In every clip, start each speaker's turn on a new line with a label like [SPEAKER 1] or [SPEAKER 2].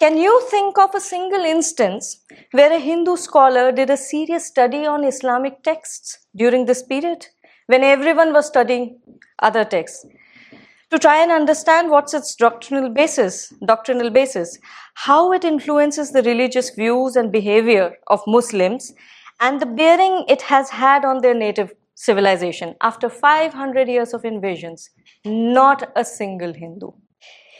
[SPEAKER 1] Can you think of a single instance where a Hindu scholar did a serious study on Islamic texts during this period when everyone was studying other texts? To try and understand what's its doctrinal basis, doctrinal basis, how it influences the religious views and behavior of Muslims and the bearing it has had on their native civilization after 500 years of invasions, not a single Hindu.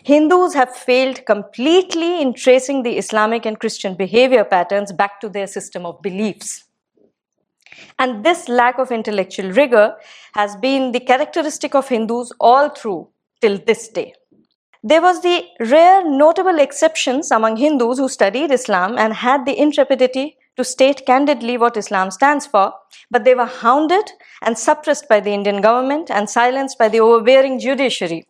[SPEAKER 1] Hindus have failed completely in tracing the Islamic and Christian behavior patterns back to their system of beliefs. And this lack of intellectual rigor has been the characteristic of Hindus all through till this day. There was the rare notable exceptions among Hindus who studied Islam and had the intrepidity to state candidly what Islam stands for, but they were hounded and suppressed by the Indian government and silenced by the overbearing judiciary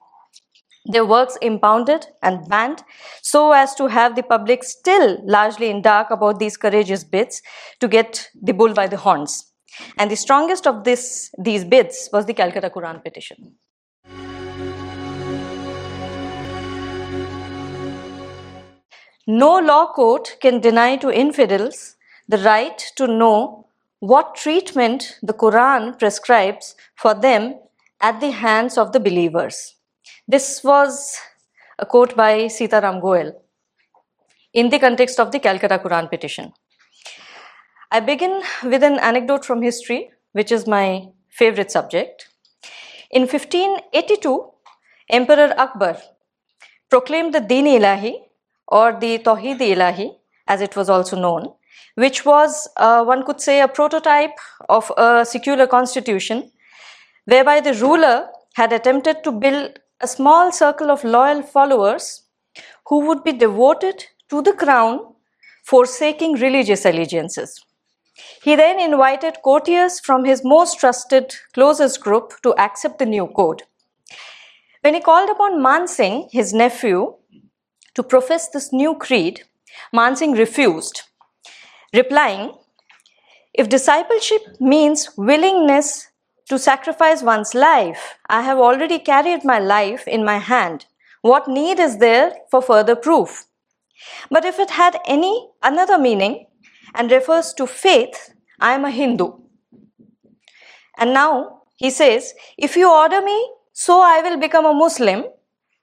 [SPEAKER 1] their works impounded and banned so as to have the public still largely in dark about these courageous bids to get the bull by the horns. And the strongest of this, these bids was the Calcutta Quran petition. No law court can deny to infidels the right to know what treatment the Quran prescribes for them at the hands of the believers. This was a quote by Sitaram Goel in the context of the Calcutta Quran petition. I begin with an anecdote from history, which is my favorite subject. In 1582, Emperor Akbar proclaimed the Dini Ilahi or the Tawhid Ilahi, as it was also known, which was, uh, one could say, a prototype of a secular constitution whereby the ruler had attempted to build a small circle of loyal followers who would be devoted to the crown, forsaking religious allegiances. He then invited courtiers from his most trusted, closest group to accept the new code. When he called upon Mansingh, his nephew, to profess this new creed, Mansingh refused, replying, If discipleship means willingness to sacrifice one's life. I have already carried my life in my hand. What need is there for further proof? But if it had any another meaning and refers to faith, I am a Hindu. And now he says, If you order me, so I will become a Muslim,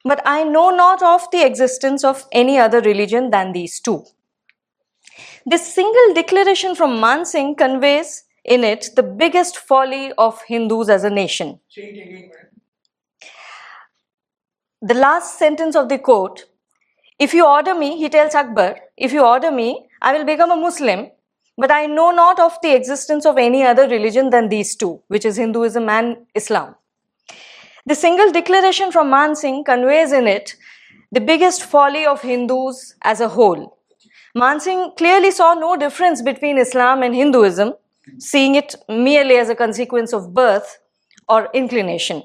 [SPEAKER 1] but I know not of the existence of any other religion than these two. This single declaration from Mansingh conveys in it the biggest folly of Hindus as a nation. The last sentence of the quote if you order me, he tells Akbar, if you order me, I will become a Muslim, but I know not of the existence of any other religion than these two, which is Hinduism and Islam. The single declaration from Mansingh conveys in it the biggest folly of Hindus as a whole. Mansingh clearly saw no difference between Islam and Hinduism, seeing it merely as a consequence of birth or inclination.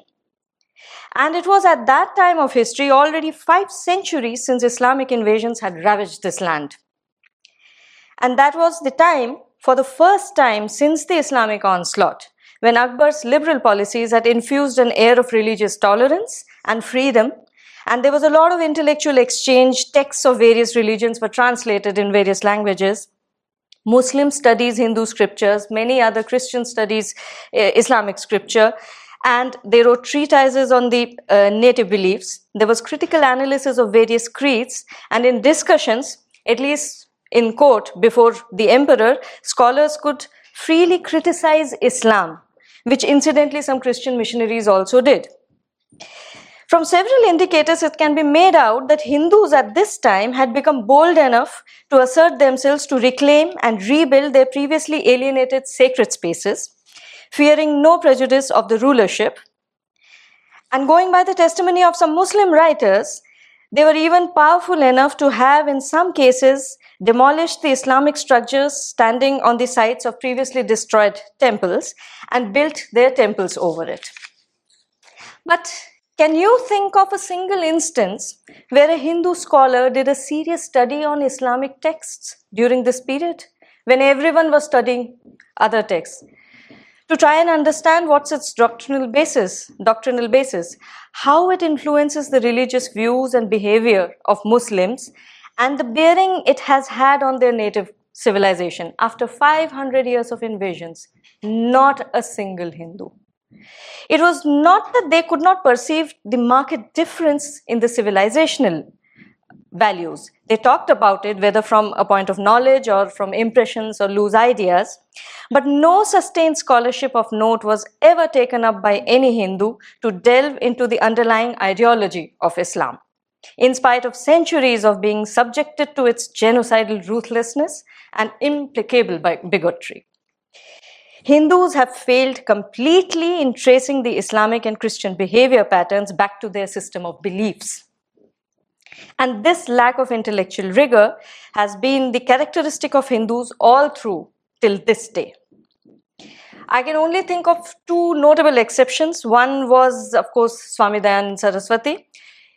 [SPEAKER 1] And it was at that time of history, already five centuries since Islamic invasions had ravaged this land. And that was the time, for the first time since the Islamic onslaught, when Akbar's liberal policies had infused an air of religious tolerance and freedom. And there was a lot of intellectual exchange, texts of various religions were translated in various languages. Muslim studies Hindu scriptures, many other Christian studies uh, Islamic scripture, and they wrote treatises on the uh, native beliefs. There was critical analysis of various creeds, and in discussions, at least in court before the emperor, scholars could freely criticize Islam, which incidentally some Christian missionaries also did. From several indicators, it can be made out that Hindus at this time had become bold enough to assert themselves to reclaim and rebuild their previously alienated sacred spaces, fearing no prejudice of the rulership. And going by the testimony of some Muslim writers, they were even powerful enough to have, in some cases, demolished the Islamic structures standing on the sites of previously destroyed temples and built their temples over it. But can you think of a single instance where a Hindu scholar did a serious study on Islamic texts during this period when everyone was studying other texts? To try and understand what's its doctrinal basis, doctrinal basis, how it influences the religious views and behavior of Muslims and the bearing it has had on their native civilization after 500 years of invasions, not a single Hindu. It was not that they could not perceive the marked difference in the civilizational values. They talked about it, whether from a point of knowledge or from impressions or loose ideas. But no sustained scholarship of note was ever taken up by any Hindu to delve into the underlying ideology of Islam. In spite of centuries of being subjected to its genocidal ruthlessness and implacable bigotry. Hindus have failed completely in tracing the Islamic and Christian behavior patterns back to their system of beliefs. And this lack of intellectual rigor has been the characteristic of Hindus all through till this day. I can only think of two notable exceptions. One was, of course, Swami Dayanand Saraswati.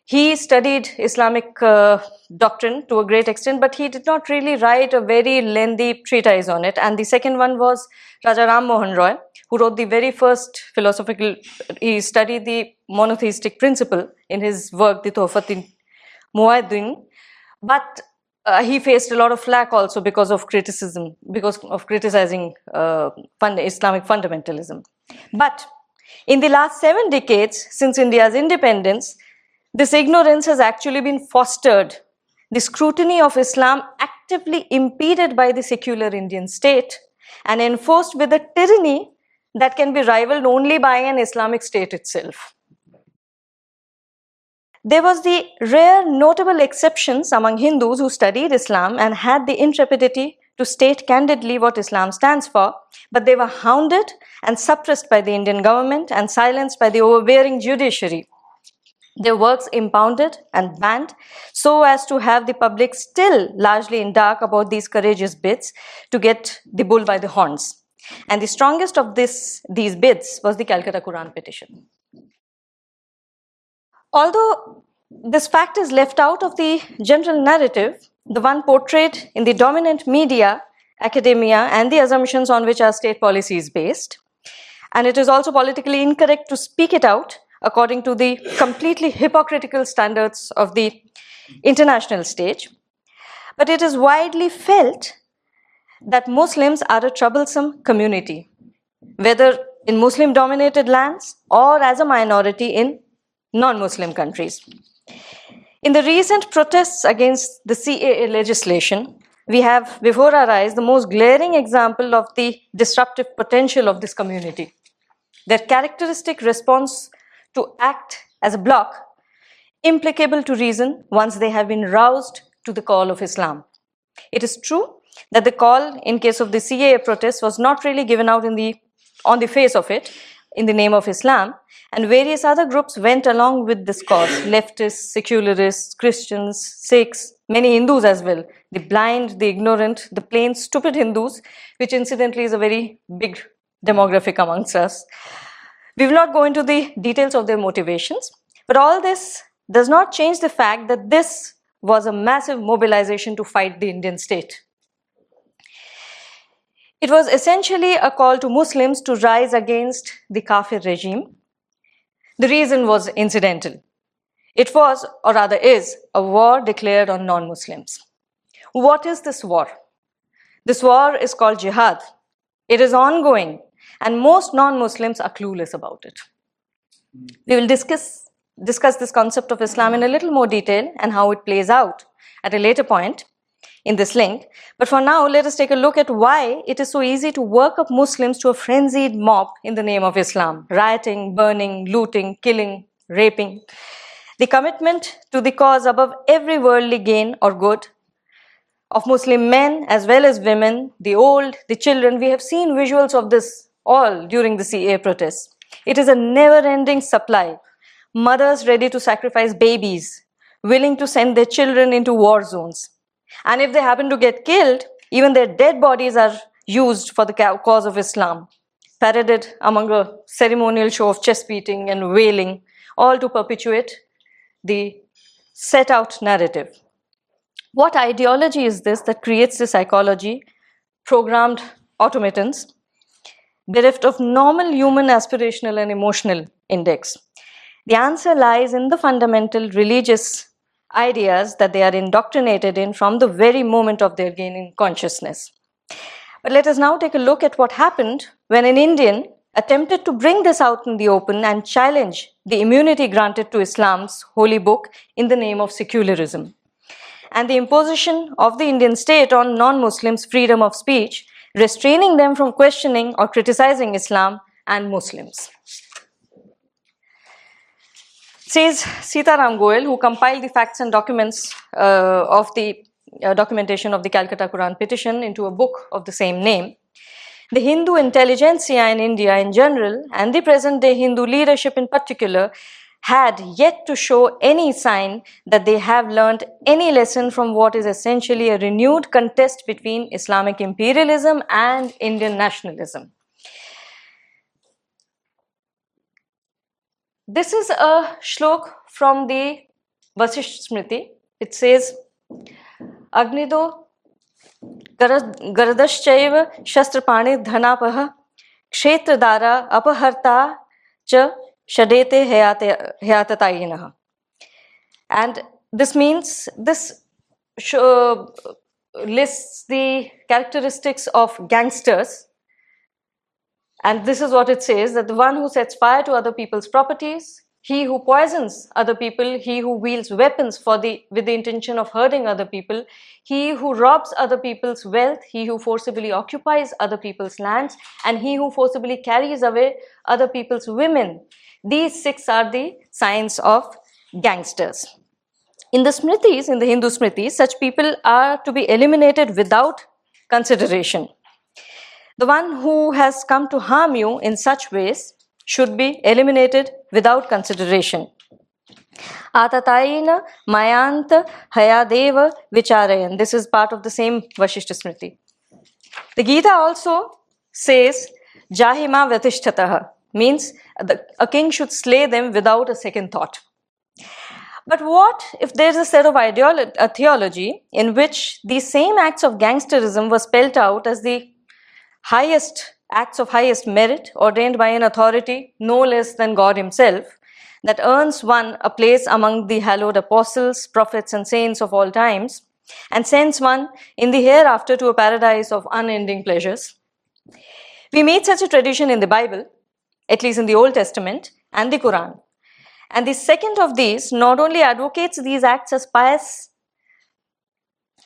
[SPEAKER 1] He studied Islamic uh, doctrine to a great extent, but he did not really write a very lengthy treatise on it. And the second one was Raja Ram Mohan Roy, who wrote the very first philosophical, he studied the monotheistic principle in his work, the Tuhfat Muwahhidin, but uh, he faced a lot of flack also because of criticism, because of criticizing uh, fund Islamic fundamentalism. But in the last seven decades, since India's independence, this ignorance has actually been fostered. The scrutiny of Islam actively impeded by the secular Indian state and enforced with a tyranny that can be rivaled only by an Islamic state itself. There was the rare notable exceptions among Hindus who studied Islam and had the intrepidity to state candidly what Islam stands for, but they were hounded and suppressed by the Indian government and silenced by the overbearing judiciary. Their works impounded and banned so as to have the public still largely in dark about these courageous bids to get the bull by the horns. And the strongest of this, these bids was the Calcutta Quran petition. Although this fact is left out of the general narrative, the one portrayed in the dominant media, academia, and the assumptions on which our state policy is based, and it is also politically incorrect to speak it out according to the completely hypocritical standards of the international stage. But it is widely felt that Muslims are a troublesome community, whether in Muslim dominated lands or as a minority in non-Muslim countries. In the recent protests against the CAA legislation, we have before our eyes the most glaring example of the disruptive potential of this community. Their characteristic response to act as a bloc, implicable to reason once they have been roused to the call of Islam. It is true that the call in case of the CAA protests was not really given out in the, on the face of it in the name of Islam, and various other groups went along with this cause leftists, secularists, Christians, Sikhs, many Hindus as well. The blind, the ignorant, the plain stupid Hindus, which incidentally is a very big demographic amongst us. We will not go into the details of their motivations, but all this does not change the fact that this was a massive mobilization to fight the Indian state. It was essentially a call to Muslims to rise against the Kafir regime the reason was incidental. It was, or rather is, a war declared on non Muslims. What is this war? This war is called jihad. It is ongoing, and most non Muslims are clueless about it. We will discuss, discuss this concept of Islam in a little more detail and how it plays out at a later point in this link. But for now, let us take a look at why it is so easy to work up Muslims to a frenzied mob in the name of Islam rioting, burning, looting, killing, raping. The commitment to the cause above every worldly gain or good of Muslim men as well as women, the old, the children. We have seen visuals of this all during the CAA protests. It is a never ending supply. Mothers ready to sacrifice babies, willing to send their children into war zones. And if they happen to get killed, even their dead bodies are used for the cause of Islam, paraded among a ceremonial show of chest beating and wailing, all to perpetuate the set out narrative. What ideology is this that creates the psychology, programmed automatons, bereft of normal human aspirational and emotional index? The answer lies in the fundamental religious ideas that they are indoctrinated in from the very moment of their gaining consciousness. But let us now take a look at what happened when an Indian attempted to bring this out in the open and challenge the immunity granted to Islam's holy book in the name of secularism. And the imposition of the Indian state on non Muslims' freedom of speech, restraining them from questioning or criticizing Islam and Muslims. Says Sitaram Goel, who compiled the facts and documents uh, of the uh, documentation of the Calcutta Quran petition into a book of the same name. The Hindu intelligentsia in India in general and the present day Hindu leadership in particular had yet to show any sign that they have learned any lesson from what is essentially a renewed contest between Islamic imperialism and Indian nationalism. This is a shlok from the Vasisht Smriti. It says, अग्निदो गरदश्चैव शस्त्रपाणि धनापः क्षेत्रदारा अपहर्ता च Shadete Hayatatainaha. And this means this lists the characteristics of gangsters. And this is what it says that the one who sets fire to other people's properties, he who poisons other people, he who wields weapons for the, with the intention of hurting other people, he who robs other people's wealth, he who forcibly occupies other people's lands, and he who forcibly carries away other people's women. These six are the signs of gangsters. In the Smritis, in the Hindu Smritis, such people are to be eliminated without consideration. The one who has come to harm you in such ways should be eliminated without consideration. Atataina Mayanta Hayadeva Vicharayan. This is part of the same Vasishtha Smriti. The Gita also says Jahima Vatishtataha means a king should slay them without a second thought. But what if there's a set of ideolo- a theology in which these same acts of gangsterism were spelt out as the highest acts of highest merit ordained by an authority no less than God Himself that earns one a place among the hallowed apostles, prophets, and saints of all times, and sends one in the hereafter to a paradise of unending pleasures. We meet such a tradition in the Bible, at least in the Old Testament, and the Quran. And the second of these not only advocates these acts as pious,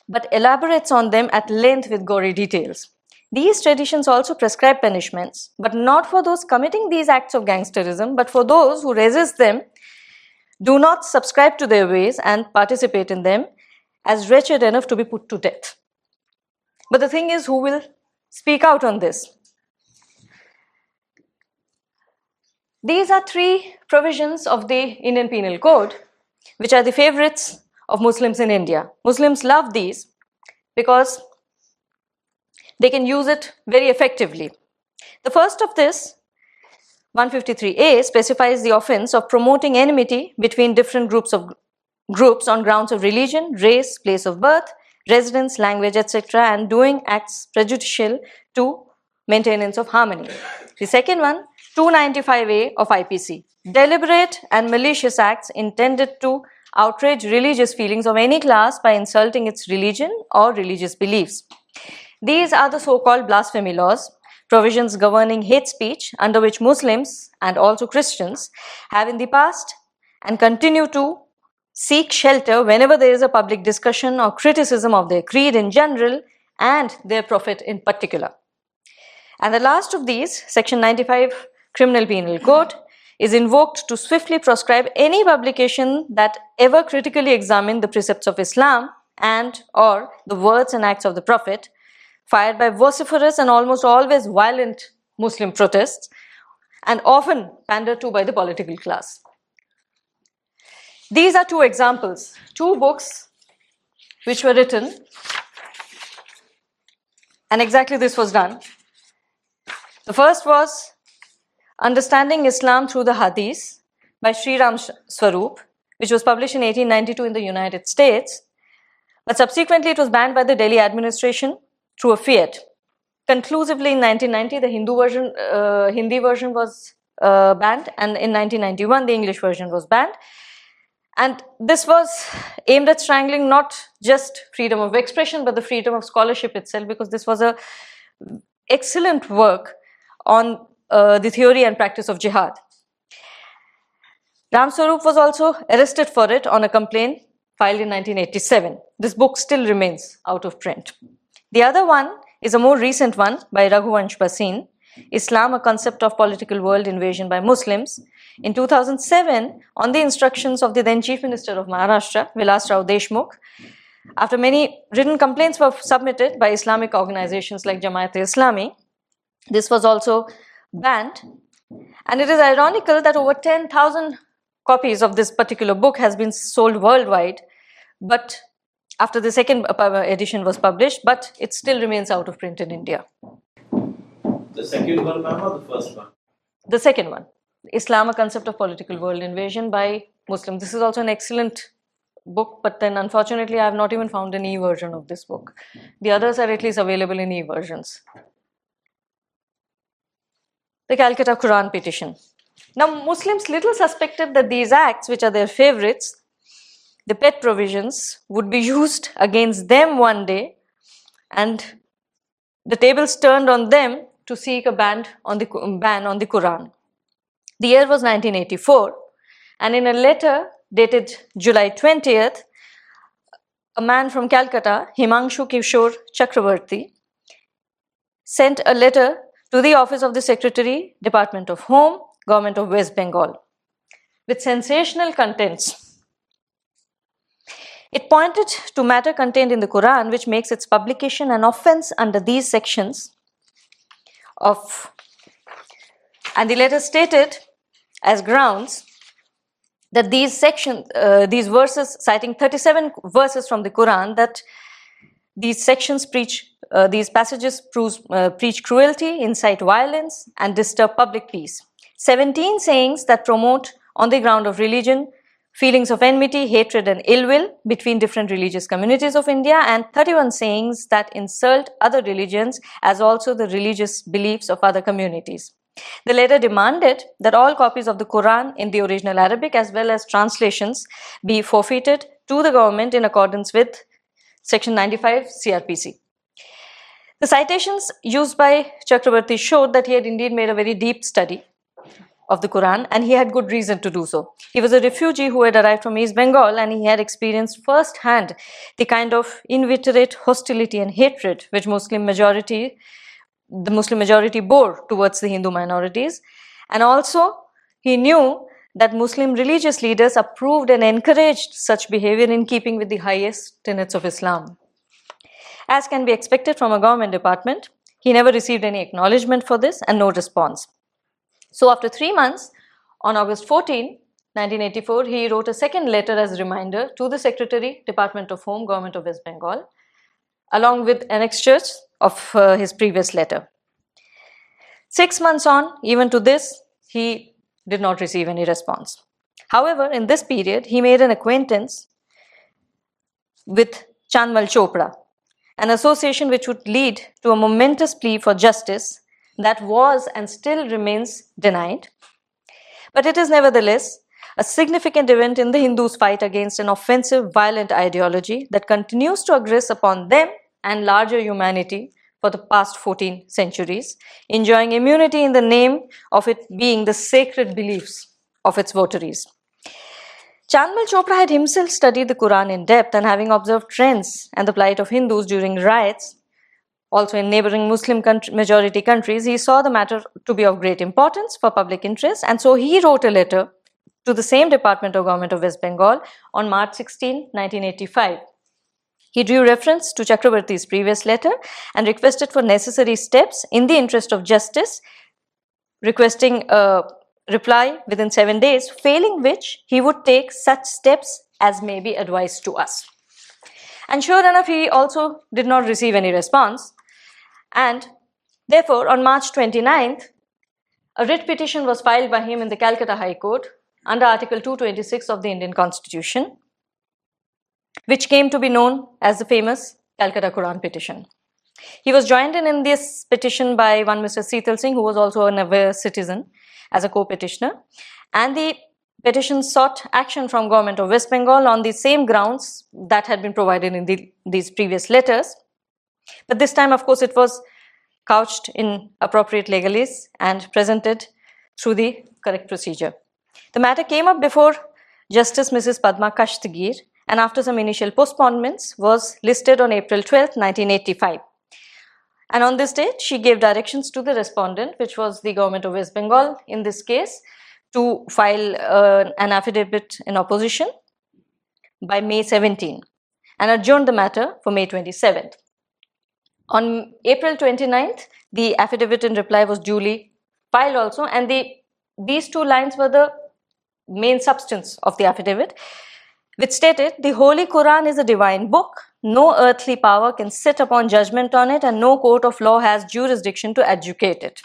[SPEAKER 1] but elaborates on them at length with gory details. These traditions also prescribe punishments, but not for those committing these acts of gangsterism, but for those who resist them, do not subscribe to their ways, and participate in them as wretched enough to be put to death. But the thing is, who will speak out on this? These are three provisions of the Indian Penal Code, which are the favorites of Muslims in India. Muslims love these because they can use it very effectively. The first of this, 153A, specifies the offense of promoting enmity between different groups of groups on grounds of religion, race, place of birth, residence, language, etc., and doing acts prejudicial to maintenance of harmony. The second one, 295A of IPC, deliberate and malicious acts intended to outrage religious feelings of any class by insulting its religion or religious beliefs. These are the so-called blasphemy laws, provisions governing hate speech under which Muslims and also Christians have in the past and continue to seek shelter whenever there is a public discussion or criticism of their creed in general and their prophet in particular. And the last of these, Section 95 Criminal Penal Code, is invoked to swiftly proscribe any publication that ever critically examined the precepts of Islam and or the words and acts of the prophet fired by vociferous and almost always violent Muslim protests, and often pandered to by the political class. These are two examples, two books which were written, and exactly this was done. The first was Understanding Islam Through the Hadith by Sri Ram Swarup, which was published in 1892 in the United States, but subsequently it was banned by the Delhi administration through a fiat. Conclusively, in 1990, the Hindu version, uh, Hindi version was uh, banned, and in 1991, the English version was banned. And this was aimed at strangling not just freedom of expression, but the freedom of scholarship itself, because this was a excellent work on uh, the theory and practice of jihad. Ram Swarup was also arrested for it on a complaint filed in 1987. This book still remains out of print. The other one is a more recent one by Raghuvansh Bhasin, Islam, a concept of political world invasion by Muslims. In 2007, on the instructions of the then Chief Minister of Maharashtra, Vilas Rao Deshmukh, after many written complaints were submitted by Islamic organizations like Jamaat-e-Islami, this was also banned. And it is ironical that over 10,000 copies of this particular book has been sold worldwide, but after the second uh, edition was published, but it still remains out of print in India.
[SPEAKER 2] The second one, ma'am, or the first one?
[SPEAKER 1] The second one, Islam, a concept of political world invasion by Muslims. This is also an excellent book, but then unfortunately I have not even found an e-version of this book. The others are at least available in e-versions. The Calcutta Quran petition. Now Muslims little suspected that these acts, which are their favorites, the pet provisions, would be used against them one day and the tables turned on them to seek a ban on the, ban on the Quran. The year was 1984 and in a letter dated July 20th, a man from Calcutta, Himanshu Kishore Chakravarti, sent a letter to the office of the Secretary, Department of Home, Government of West Bengal, with sensational contents. It pointed to matter contained in the Quran which makes its publication an offense under these sections of and the letter stated as grounds that these sections, uh, these verses, citing 37 verses from the Quran, that these sections preach, uh, these passages proves, uh, preach cruelty, incite violence, and disturb public peace. 17 sayings that promote, on the ground of religion, feelings of enmity, hatred, and ill will between different religious communities of India, and 31 sayings that insult other religions as also the religious beliefs of other communities. The letter demanded that all copies of the Quran in the original Arabic as well as translations be forfeited to the government in accordance with Section 95 CRPC. The citations used by Chakrabarti showed that he had indeed made a very deep study of the Quran and he had good reason to do so. He was a refugee who had arrived from East Bengal and he had experienced firsthand the kind of inveterate hostility and hatred which Muslim majority the Muslim majority bore towards the Hindu minorities. And also, he knew that Muslim religious leaders approved and encouraged such behavior in keeping with the highest tenets of Islam. As can be expected from a government department, he never received any acknowledgement for this and no response. So after three months, on August 14, 1984, he wrote a second letter as a reminder to the Secretary, Department of Home, Government of West Bengal, along with annexures of uh, his previous letter. Six months on, even to this, he did not receive any response. However, in this period, he made an acquaintance with Chandmal Chopra, an association which would lead to a momentous plea for justice that was and still remains denied. But it is nevertheless a significant event in the Hindus' fight against an offensive, violent ideology that continues to aggress upon them and larger humanity for the past 14 centuries, enjoying immunity in the name of it being the sacred beliefs of its votaries. Chandmal Chopra had himself studied the Quran in depth and having observed trends and the plight of Hindus during riots, also in neighboring Muslim country, majority countries, he saw the matter to be of great importance for public interest and so he wrote a letter to the same Department of Government of West Bengal on March 16, 1985 he drew reference to Chakrabarti's previous letter and requested for necessary steps in the interest of justice, requesting a reply within seven days, failing which he would take such steps as may be advised to us. And sure enough, he also did not receive any response. And therefore, on March 29th, a writ petition was filed by him in the Calcutta High Court under Article 226 of the Indian Constitution which came to be known as the famous Calcutta Quran petition. He was joined in in this petition by one Mr. Seetal Singh, who was also a Navar citizen as a co-petitioner. And the petition sought action from government of West Bengal on the same grounds that had been provided in the, these previous letters. But this time, of course, it was couched in appropriate legalese and presented through the correct procedure. The matter came up before Justice Mrs. Padma Khastgir and after some initial postponements was listed on April 12, 1985. And on this date, she gave directions to the respondent, which was the government of West Bengal in this case, to file uh, an affidavit in opposition by May 17 and adjourned the matter for May 27th. On April 29th, the affidavit in reply was duly filed also, and the, these two lines were the main substance of the affidavit, which stated the Holy Quran is a divine book. No earthly power can sit upon judgment on it, and no court of law has jurisdiction to educate it.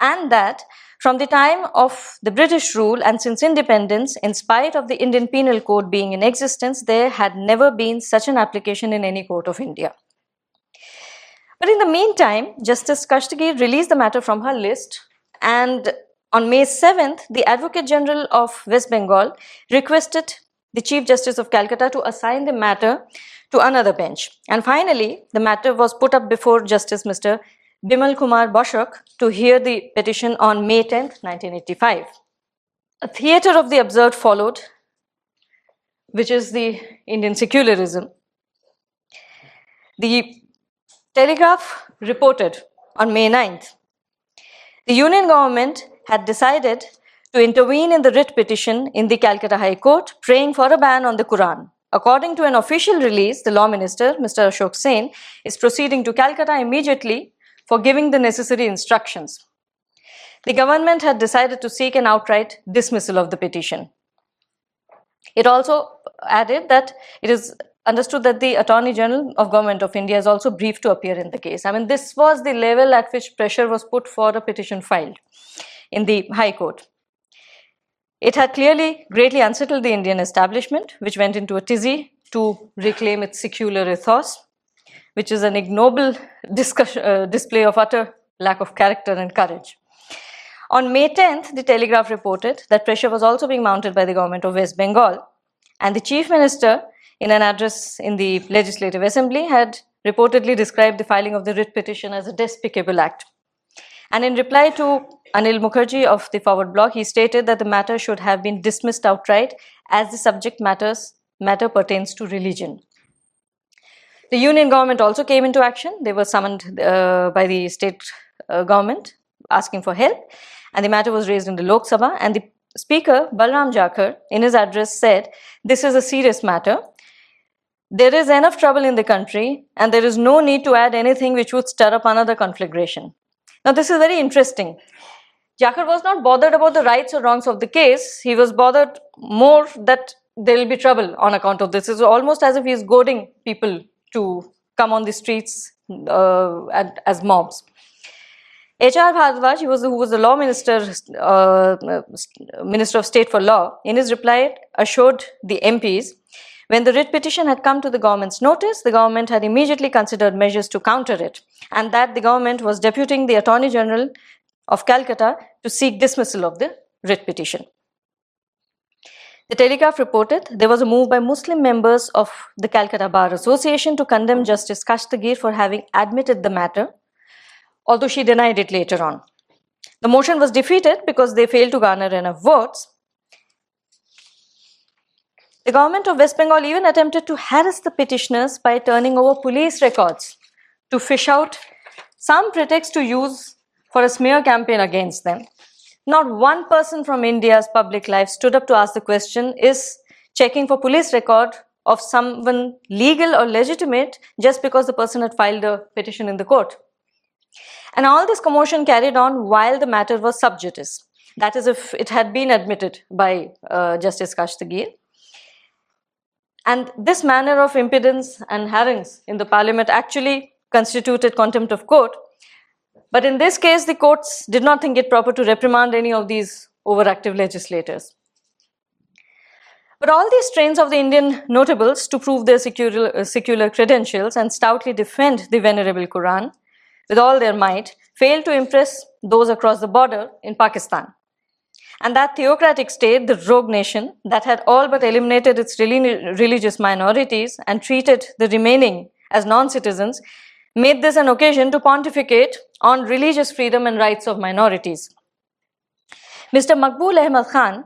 [SPEAKER 1] And that from the time of the British rule and since independence, in spite of the Indian Penal Code being in existence, there had never been such an application in any court of India. But in the meantime, Justice Khastgir released the matter from her list and on May 7th, the Advocate General of West Bengal requested the Chief Justice of Calcutta to assign the matter to another bench. And finally, the matter was put up before Justice Mr. Bimal Kumar Bashak to hear the petition on May 10, 1985. A theatre of the absurd followed, which is the Indian secularism. The Telegraph reported on May 9th. The Union government had decided to intervene in the writ petition in the Calcutta High Court, praying for a ban on the Quran. According to an official release, the law minister, Mr. Ashok Sen, is proceeding to Calcutta immediately for giving the necessary instructions. The government had decided to seek an outright dismissal of the petition. It also added that it is understood that the Attorney General of Government of India is also briefed to appear in the case. I mean, this was the level at which pressure was put for a petition filed in the High Court. It had clearly greatly unsettled the Indian establishment, which went into a tizzy to reclaim its secular ethos, which is an ignoble uh, display of utter lack of character and courage. On May 10th, the Telegraph reported that pressure was also being mounted by the government of West Bengal, and the Chief Minister, in an address in the Legislative Assembly, had reportedly described the filing of the writ petition as a despicable act. And in reply to Anil Mukherjee of the Forward Bloc, he stated that the matter should have been dismissed outright as the subject matters matter pertains to religion. The union government also came into action. They were summoned uh, by the state uh, government asking for help, and the matter was raised in the Lok Sabha. And the Speaker, Balram Jakhar, in his address said, This is a serious matter. There is enough trouble in the country, and there is no need to add anything which would stir up another conflagration. Now, this is very interesting. Jakhar was not bothered about the rights or wrongs of the case. He was bothered more that there will be trouble on account of this. It's almost as if he is goading people to come on the streets uh, as mobs. H.R. Bhardwaj, who was, who was the law minister, uh, minister of state for law, in his reply assured the MPs when the writ petition had come to the government's notice, the government had immediately considered measures to counter it, and that the government was deputing the Attorney General of Calcutta to seek dismissal of the writ petition. The Telegraph reported there was a move by Muslim members of the Calcutta Bar Association to condemn Justice Khastgir for having admitted the matter, although she denied it later on. The motion was defeated because they failed to garner enough votes, the government of West Bengal even attempted to harass the petitioners by turning over police records to fish out some pretext to use for a smear campaign against them. Not one person from India's public life stood up to ask the question is checking for police record of someone legal or legitimate just because the person had filed a petition in the court. And all this commotion carried on while the matter was sub judice. That is, if it had been admitted by uh, Justice Khastgir. And this manner of impedance and harangues in the parliament actually constituted contempt of court. But in this case, the courts did not think it proper to reprimand any of these overactive legislators. But all these strains of the Indian notables to prove their secular, uh, secular credentials and stoutly defend the venerable Quran with all their might failed to impress those across the border in Pakistan. And that theocratic state, the rogue nation, that had all but eliminated its religious minorities and treated the remaining as non citizens, made this an occasion to pontificate on religious freedom and rights of minorities. Mr. Maqbool Ahmad Khan,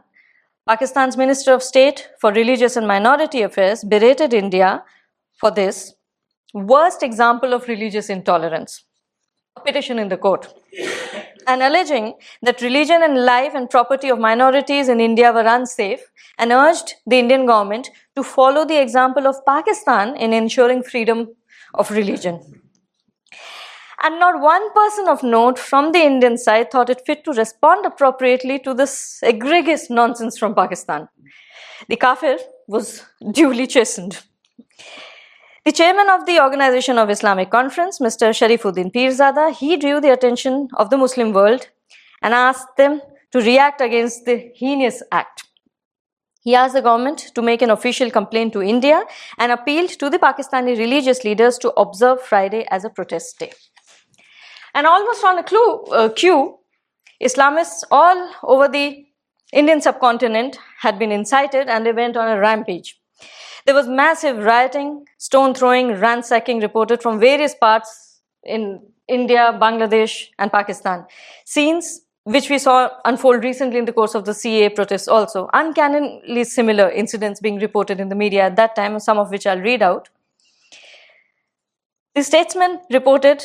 [SPEAKER 1] Pakistan's Minister of State for Religious and Minority Affairs, berated India for this worst example of religious intolerance. A petition in the court. And alleging that religion and life and property of minorities in India were unsafe and urged the Indian government to follow the example of Pakistan in ensuring freedom of religion. And not one person of note from the Indian side thought it fit to respond appropriately to this egregious nonsense from Pakistan. The kafir was duly chastened. The chairman of the Organization of Islamic Conference, Mr. Sharifuddin Pirzada, he drew the attention of the Muslim world and asked them to react against the heinous act. He asked the government to make an official complaint to India and appealed to the Pakistani religious leaders to observe Friday as a protest day. And almost on a clue, uh, cue, Islamists all over the Indian subcontinent had been incited and they went on a rampage. There was massive rioting, stone throwing, ransacking reported from various parts in India, Bangladesh, and Pakistan. Scenes which we saw unfold recently in the course of the CAA protests also. Uncannily similar incidents being reported in the media at that time, some of which I'll read out. The statesman reported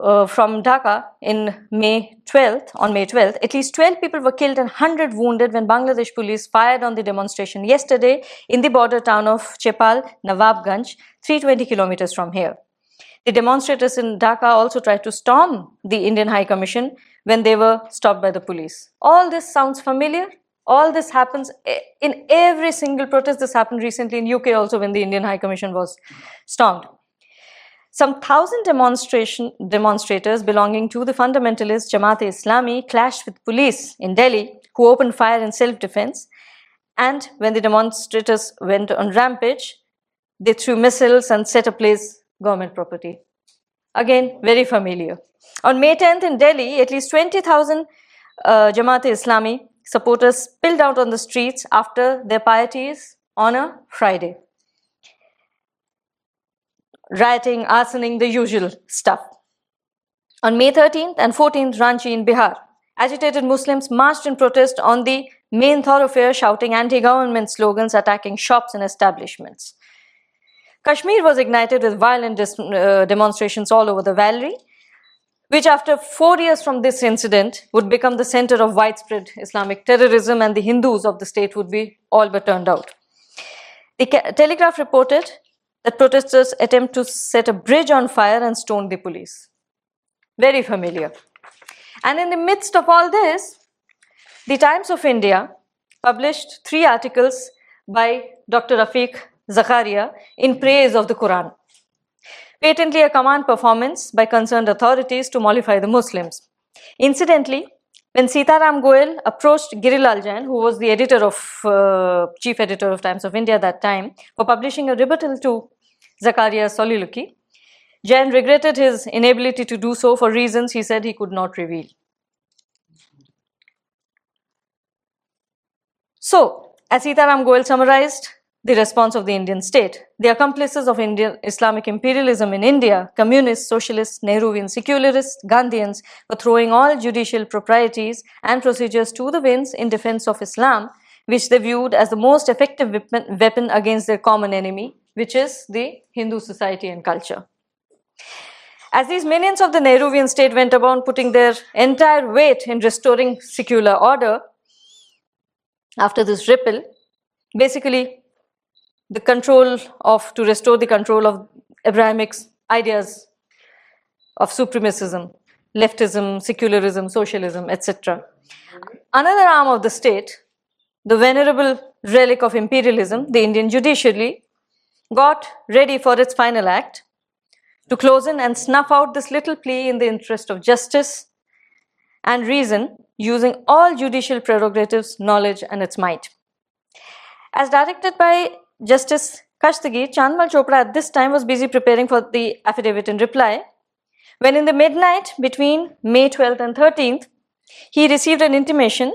[SPEAKER 1] uh, from Dhaka in May 12th, on May 12th, at least 12 people were killed and 100 wounded when Bangladesh police fired on the demonstration yesterday in the border town of Chapai, Nawabganj, 320 kilometers from here. The demonstrators in Dhaka also tried to storm the Indian High Commission when they were stopped by the police. All this sounds familiar. All this happens in every single protest. This happened recently in UK also when the Indian High Commission was stormed. Some thousand demonstration, demonstrators belonging to the fundamentalist Jamaat-e-Islami clashed with police in Delhi who opened fire in self-defense. And when the demonstrators went on rampage, they threw missiles and set ablaze government property. Again, very familiar. On May 10th in Delhi, at least 20,000 uh, Jamaat-e-Islami supporters spilled out on the streets after their pieties on a Friday rioting, arsoning, the usual stuff. On May 13th and 14th, Ranchi in Bihar, agitated Muslims marched in protest on the main thoroughfare, shouting anti government slogans, attacking shops and establishments. Kashmir was ignited with violent dis- uh, demonstrations all over the valley, which, after four years from this incident, would become the center of widespread Islamic terrorism, and the Hindus of the state would be all but turned out. The Telegraph reported that protesters attempt to set a bridge on fire and stone the police. Very familiar. And in the midst of all this, the Times of India published three articles by Dr. Rafiq Zakaria in praise of the Quran. Patently a command performance by concerned authorities to mollify the Muslims. Incidentally, when Sitaram Goel approached Girilal Jain, who was the editor of, uh, chief editor of Times of India at that time, for publishing a rebuttal to Zakaria's soliloquy, Jain regretted his inability to do so for reasons he said he could not reveal. So, as Sitaram Goel summarized the response of the Indian state, the accomplices of Indian Islamic imperialism in India, communists, socialists, Nehruvian secularists, Gandhians, were throwing all judicial proprieties and procedures to the winds in defense of Islam, which they viewed as the most effective weapon, against their common enemy, which is the Hindu society and culture. As these minions of the Nehruvian state went about putting their entire weight in restoring secular order, after this ripple, basically the control of, to restore the control of Abrahamic ideas of supremacism, leftism, secularism, socialism, etc. Another arm of the state, the venerable relic of imperialism, the Indian judiciary, got ready for its final act to close in and snuff out this little plea in the interest of justice and reason using all judicial prerogatives, knowledge, and its might. As directed by Justice Kashtagi, Chandmal Chopra at this time was busy preparing for the affidavit in reply when, in the midnight between May 12th and 13th, he received an intimation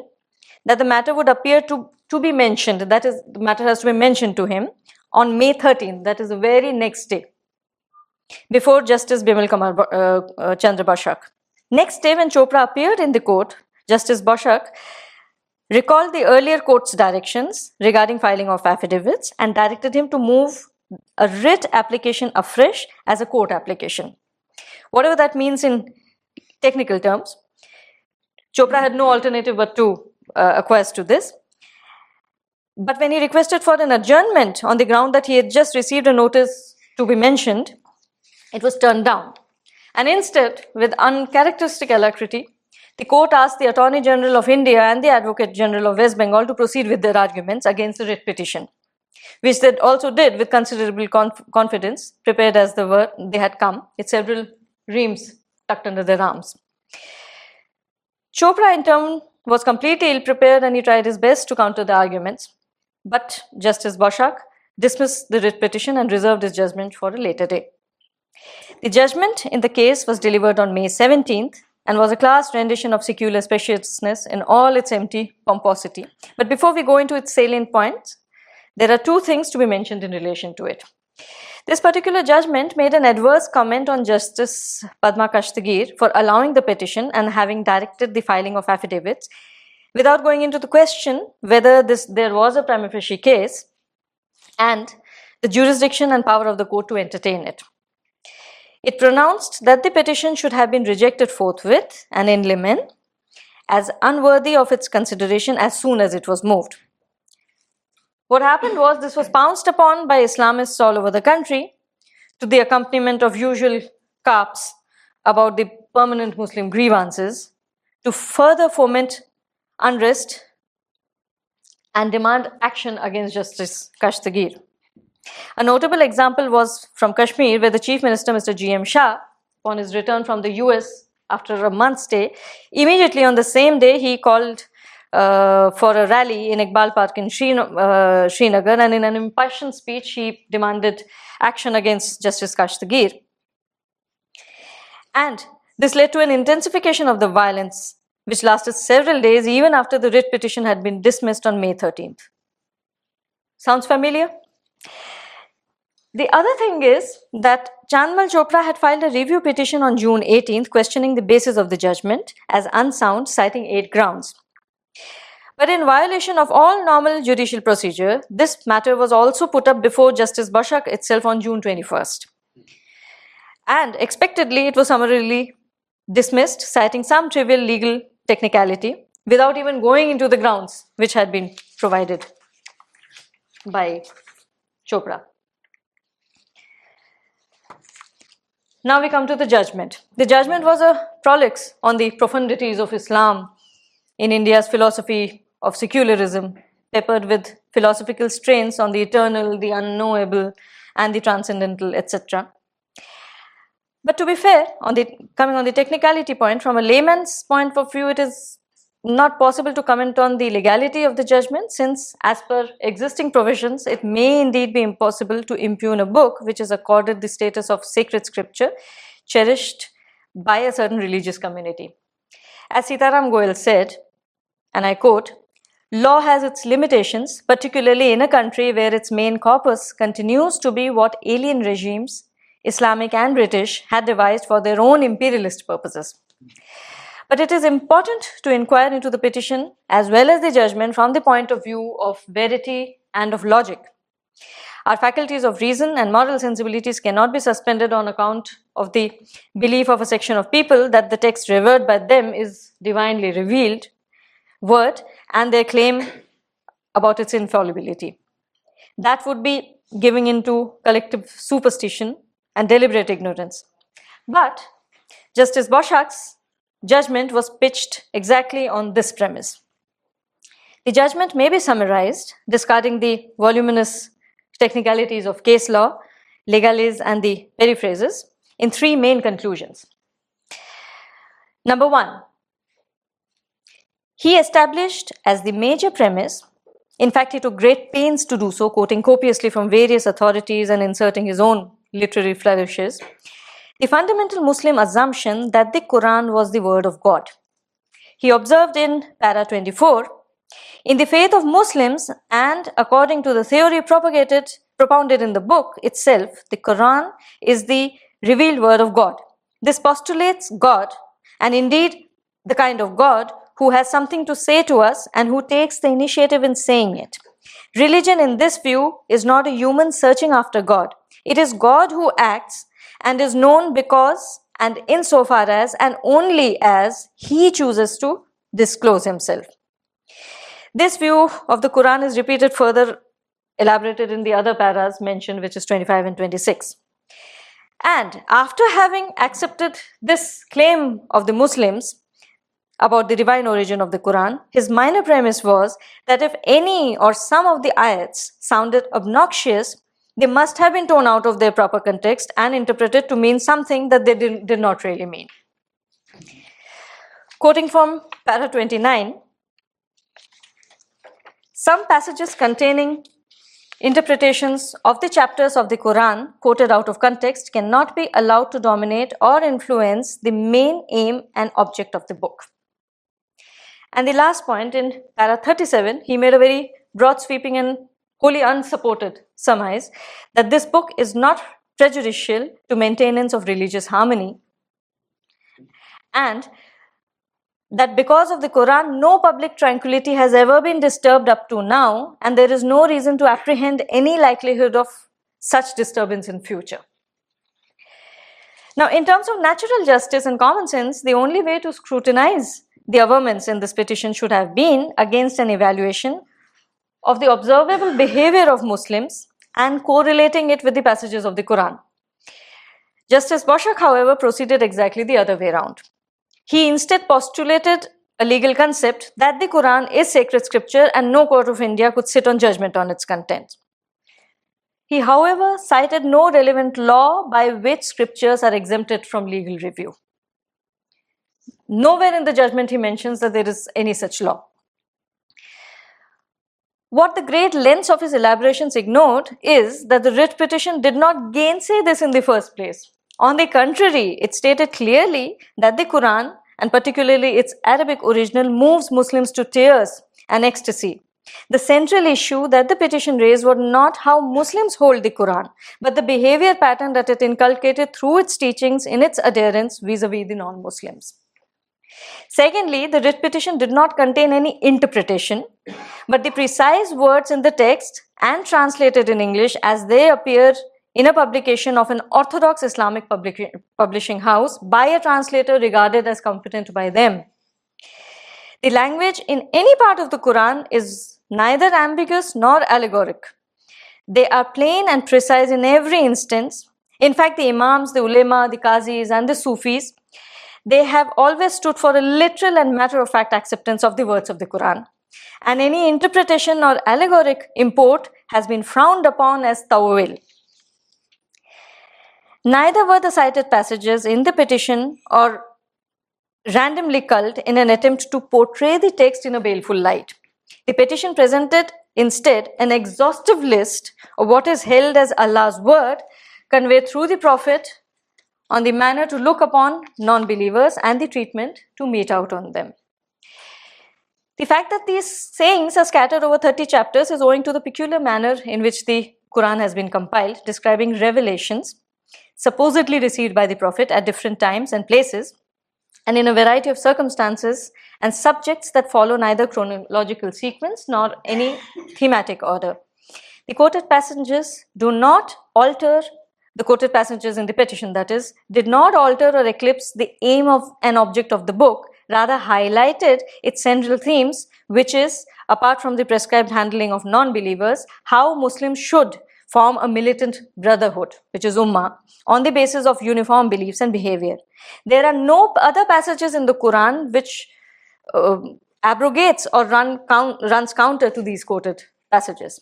[SPEAKER 1] that the matter would appear to, to be mentioned, that is, the matter has to be mentioned to him on May 13th, that is the very next day, before Justice Bimal Kumar uh, uh, Chandra Bashak. Next day, when Chopra appeared in the court, Justice Bashak recalled the earlier court's directions regarding filing of affidavits and directed him to move a writ application afresh as a court application. Whatever that means in technical terms, Chopra had no alternative but to uh, acquiesce to this. But when he requested for an adjournment on the ground that he had just received a notice to be mentioned, it was turned down. And instead, with uncharacteristic alacrity, the court asked the Attorney General of India and the Advocate General of West Bengal to proceed with their arguments against the writ petition, which they also did with considerable conf- confidence, prepared as they were they had come, with several reams tucked under their arms. Chopra, in turn, was completely ill prepared and he tried his best to counter the arguments. But Justice Basak dismissed the writ petition and reserved his judgment for a later day. The judgment in the case was delivered on May 17th and was a class rendition of secular spaciousness in all its empty pomposity. But before we go into its salient points, there are two things to be mentioned in relation to it. This particular judgment made an adverse comment on Justice Padma Khastgir for allowing the petition and having directed the filing of affidavits without going into the question whether this, there was a prima facie case and the jurisdiction and power of the court to entertain it. It pronounced that the petition should have been rejected forthwith and in limine as unworthy of its consideration as soon as it was moved. What happened was this was pounced upon by Islamists all over the country to the accompaniment of usual carps about the permanent Muslim grievances to further foment unrest and demand action against Justice Khastgir. A notable example was from Kashmir, where the Chief Minister, Mr. G.M. Shah, upon his return from the US after a month's stay, immediately on the same day he called uh, for a rally in Iqbal Park in uh, Srinagar, and in an impassioned speech, he demanded action against Justice Khastgir. And this led to an intensification of the violence, which lasted several days even after the writ petition had been dismissed on May 13th. Sounds familiar? The other thing is that Chandmal Chopra had filed a review petition on June 18th questioning the basis of the judgment as unsound, citing eight grounds. But in violation of all normal judicial procedure, this matter was also put up before Justice Basak itself on June 21st. And expectedly, it was summarily dismissed, citing some trivial legal technicality without even going into the grounds which had been provided by Chopra. Now we come to the judgment. The judgment was a prolix on the profundities of Islam in India's philosophy of secularism, peppered with philosophical strains on the eternal, the unknowable, and the transcendental, etc. But to be fair, on the coming on the technicality point, from a layman's point of view, it is not possible to comment on the legality of the judgment since as per existing provisions it may indeed be impossible to impugn a book which is accorded the status of sacred scripture cherished by a certain religious community as sitaram goel said and I quote, Law has its limitations, particularly in a country where its main corpus continues to be what alien regimes, Islamic and British, had devised for their own imperialist purposes. But it is important to inquire into the petition as well as the judgment from the point of view of verity and of logic. Our faculties of reason and moral sensibilities cannot be suspended on account of the belief of a section of people that the text revered by them is divinely revealed word and their claim about its infallibility. That would be giving into collective superstition and deliberate ignorance. But Justice Basak's judgment was pitched exactly on this premise. The judgment may be summarized, discarding the voluminous technicalities of case law, legalese, and the periphrases, in three main conclusions. Number one, he established as the major premise, in fact, he took great pains to do so, quoting copiously from various authorities and inserting his own literary flourishes, the fundamental Muslim assumption that the Quran was the word of God. He observed in para 24 In the faith of Muslims, and according to the theory propagated, propounded in the book itself, the Quran is the revealed word of God. This postulates God, and indeed the kind of God who has something to say to us and who takes the initiative in saying it. Religion, in this view, is not a human searching after God. It is God who acts and is known because and insofar as and only as He chooses to disclose Himself. This view of the Quran is repeated further, elaborated in the other paras mentioned, which is 25 and 26. And after having accepted this claim of the Muslims about the divine origin of the Quran, his minor premise was that if any or some of the ayats sounded obnoxious, they must have been torn out of their proper context and interpreted to mean something that they did, did not really mean. Quoting from para 29, some passages containing interpretations of the chapters of the Quran quoted out of context cannot be allowed to dominate or influence the main aim and object of the book. And the last point in para 37, he made a very broad sweeping and wholly unsupported surmise that this book is not prejudicial to maintenance of religious harmony and that because of the Quran, no public tranquility has ever been disturbed up to now, and there is no reason to apprehend any likelihood of such disturbance in future. Now, in terms of natural justice and common sense, the only way to scrutinize the averments in this petition should have been against an evaluation of the observable behavior of Muslims and correlating it with the passages of the Quran. Justice Basak, however, proceeded exactly the other way around. He instead postulated a legal concept that the Quran is sacred scripture and no court of India could sit on judgment on its content. He, however, cited no relevant law by which scriptures are exempted from legal review. Nowhere in the judgment he mentions that there is any such law. What the great lengths of his elaborations ignored is that the writ petition did not gainsay this in the first place. On the contrary, it stated clearly that the Quran, and particularly its Arabic original, moves Muslims to tears and ecstasy. The central issue that the petition raised was not how Muslims hold the Quran, but the behavior pattern that it inculcated through its teachings in its adherents vis a vis the non Muslims. Secondly, the writ petition did not contain any interpretation, but the precise words in the text and translated in English as they appear in a publication of an orthodox Islamic publishing house by a translator regarded as competent by them. The language in any part of the Quran is neither ambiguous nor allegoric. They are plain and precise in every instance. In fact, the Imams, the ulema, the Qazis, and the Sufis they have always stood for a literal and matter of fact acceptance of the words of the Quran. And any interpretation or allegoric import has been frowned upon as tawil. Neither were the cited passages in the petition or randomly culled in an attempt to portray the text in a baleful light. The petition presented instead an exhaustive list of what is held as Allah's word conveyed through the Prophet on the manner to look upon non believers and the treatment to mete out on them. The fact that these sayings are scattered over 30 chapters is owing to the peculiar manner in which the Quran has been compiled, describing revelations supposedly received by the Prophet at different times and places, and in a variety of circumstances and subjects that follow neither chronological sequence nor any thematic order. The quoted passages do not alter the quoted passages in the petition, that is, did not alter or eclipse the aim of an object of the book, rather highlighted its central themes, which is, apart from the prescribed handling of non believers, how Muslims should form a militant brotherhood, which is Ummah, on the basis of uniform beliefs and behavior. There are no other passages in the Quran which uh, abrogates or run count, runs counter to these quoted passages.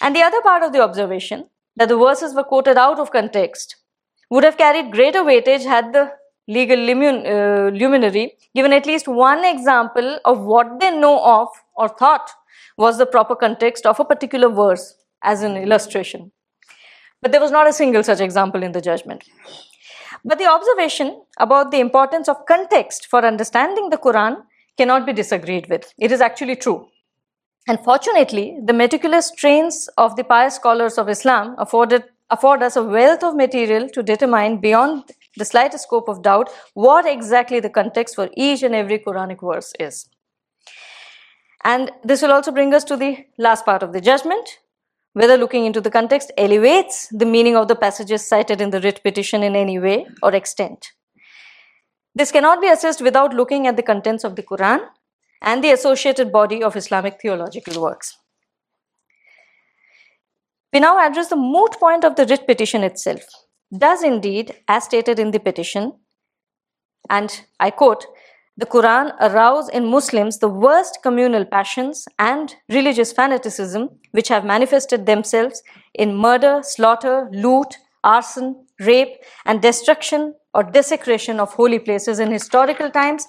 [SPEAKER 1] And the other part of the observation that the verses were quoted out of context would have carried greater weightage had the legal uh, luminary given at least one example of what they know of or thought was the proper context of a particular verse as an illustration. But there was not a single such example in the judgment. But the observation about the importance of context for understanding the Quran cannot be disagreed with. It is actually true. And fortunately, the meticulous trains of the pious scholars of Islam afforded, afford us a wealth of material to determine beyond the slightest scope of doubt what exactly the context for each and every Quranic verse is. And this will also bring us to the last part of the judgment whether looking into the context elevates the meaning of the passages cited in the writ petition in any way or extent. This cannot be assessed without looking at the contents of the Quran and the associated body of Islamic theological works. We now address the moot point of the writ petition itself. Does indeed, as stated in the petition, and I quote, the Quran arouse in Muslims the worst communal passions and religious fanaticism which have manifested themselves in murder, slaughter, loot, arson, rape, and destruction or desecration of holy places in historical times,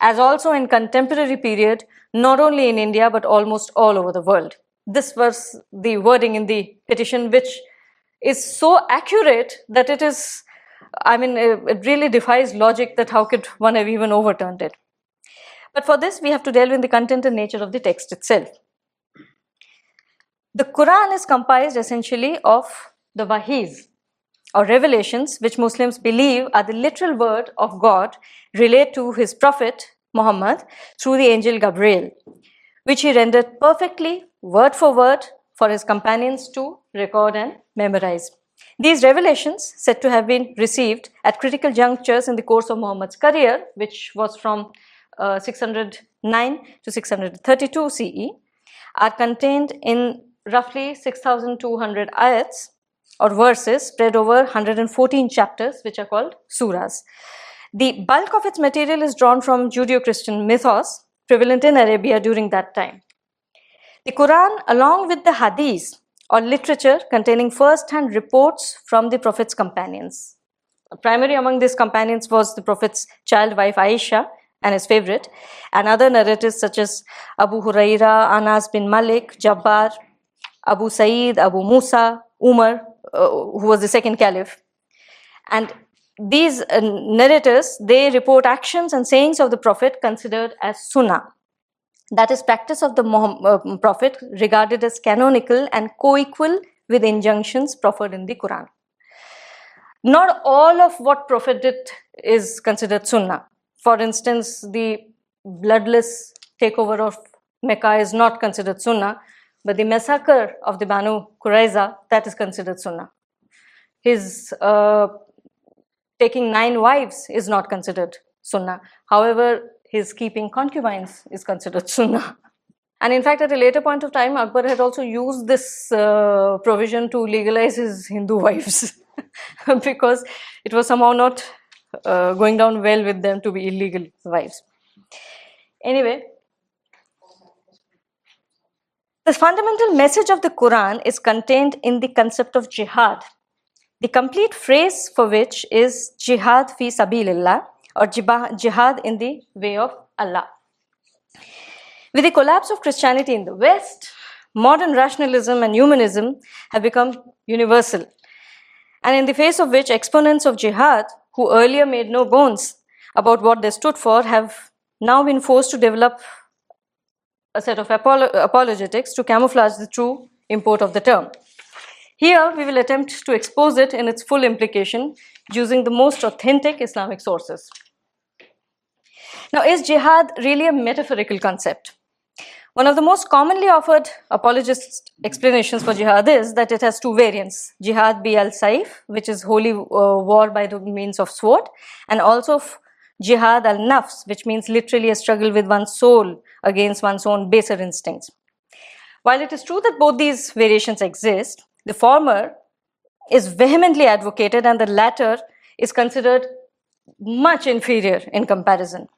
[SPEAKER 1] as also in contemporary period, not only in India but almost all over the world. This was the wording in the petition, which is so accurate that it is I mean, it really defies logic that how could one have even overturned it. But for this, we have to delve in the content and nature of the text itself. The Quran is comprised essentially of the wahis or revelations which Muslims believe are the literal word of God relate to his prophet Muhammad through the angel Gabriel, which he rendered perfectly, word for word, for his companions to record and memorize. These revelations, said to have been received at critical junctures in the course of Muhammad's career, which was from uh, 609 to 632 CE, are contained in roughly 6,200 ayats or verses spread over 114 chapters, which are called surahs. The bulk of its material is drawn from Judeo Christian mythos prevalent in Arabia during that time. The Quran, along with the Hadith, or literature containing first-hand reports from the Prophet's companions. Primary among these companions was the Prophet's child wife Aisha and his favorite, and other narratives such as Abu Huraira, Anas bin Malik, Jabir, Abu Sa'id, Abu Musa, Umar, who was the second caliph. And these uh, narrators, they report actions and sayings of the Prophet considered as sunnah. That is practice of the uh, prophet regarded as canonical and co-equal with injunctions proffered in the quran. Not all of what prophet did is considered sunnah. For instance the bloodless takeover of mecca is not considered sunnah but the massacre of the banu qurayza that is considered sunnah his uh, taking nine wives is not considered sunnah however his keeping concubines is considered sunnah. And in fact, at a later point of time, Akbar had also used this uh, provision to legalize his Hindu wives because it was somehow not uh, going down well with them to be illegal wives. Anyway, the fundamental message of the Quran is contained in the concept of jihad, the complete phrase for which is jihad fi sabilillah, or jihad in the way of Allah. With the collapse of Christianity in the West, modern rationalism and humanism have become universal. And in the face of which exponents of jihad, who earlier made no bones about what they stood for, have now been forced to develop a set of apolo apologetics to camouflage the true import of the term. Here, we will attempt to expose it in its full implication using the most authentic Islamic sources. Now, is jihad really a metaphorical concept? One of the most commonly offered apologist explanations for jihad is that it has two variants jihad bi al saif, which is holy uh, war by the means of sword, and also jihad al nafs, which means literally a struggle with one's soul against one's own baser instincts. While it is true that both these variations exist, the former is vehemently advocated and the latter is considered much inferior in comparison.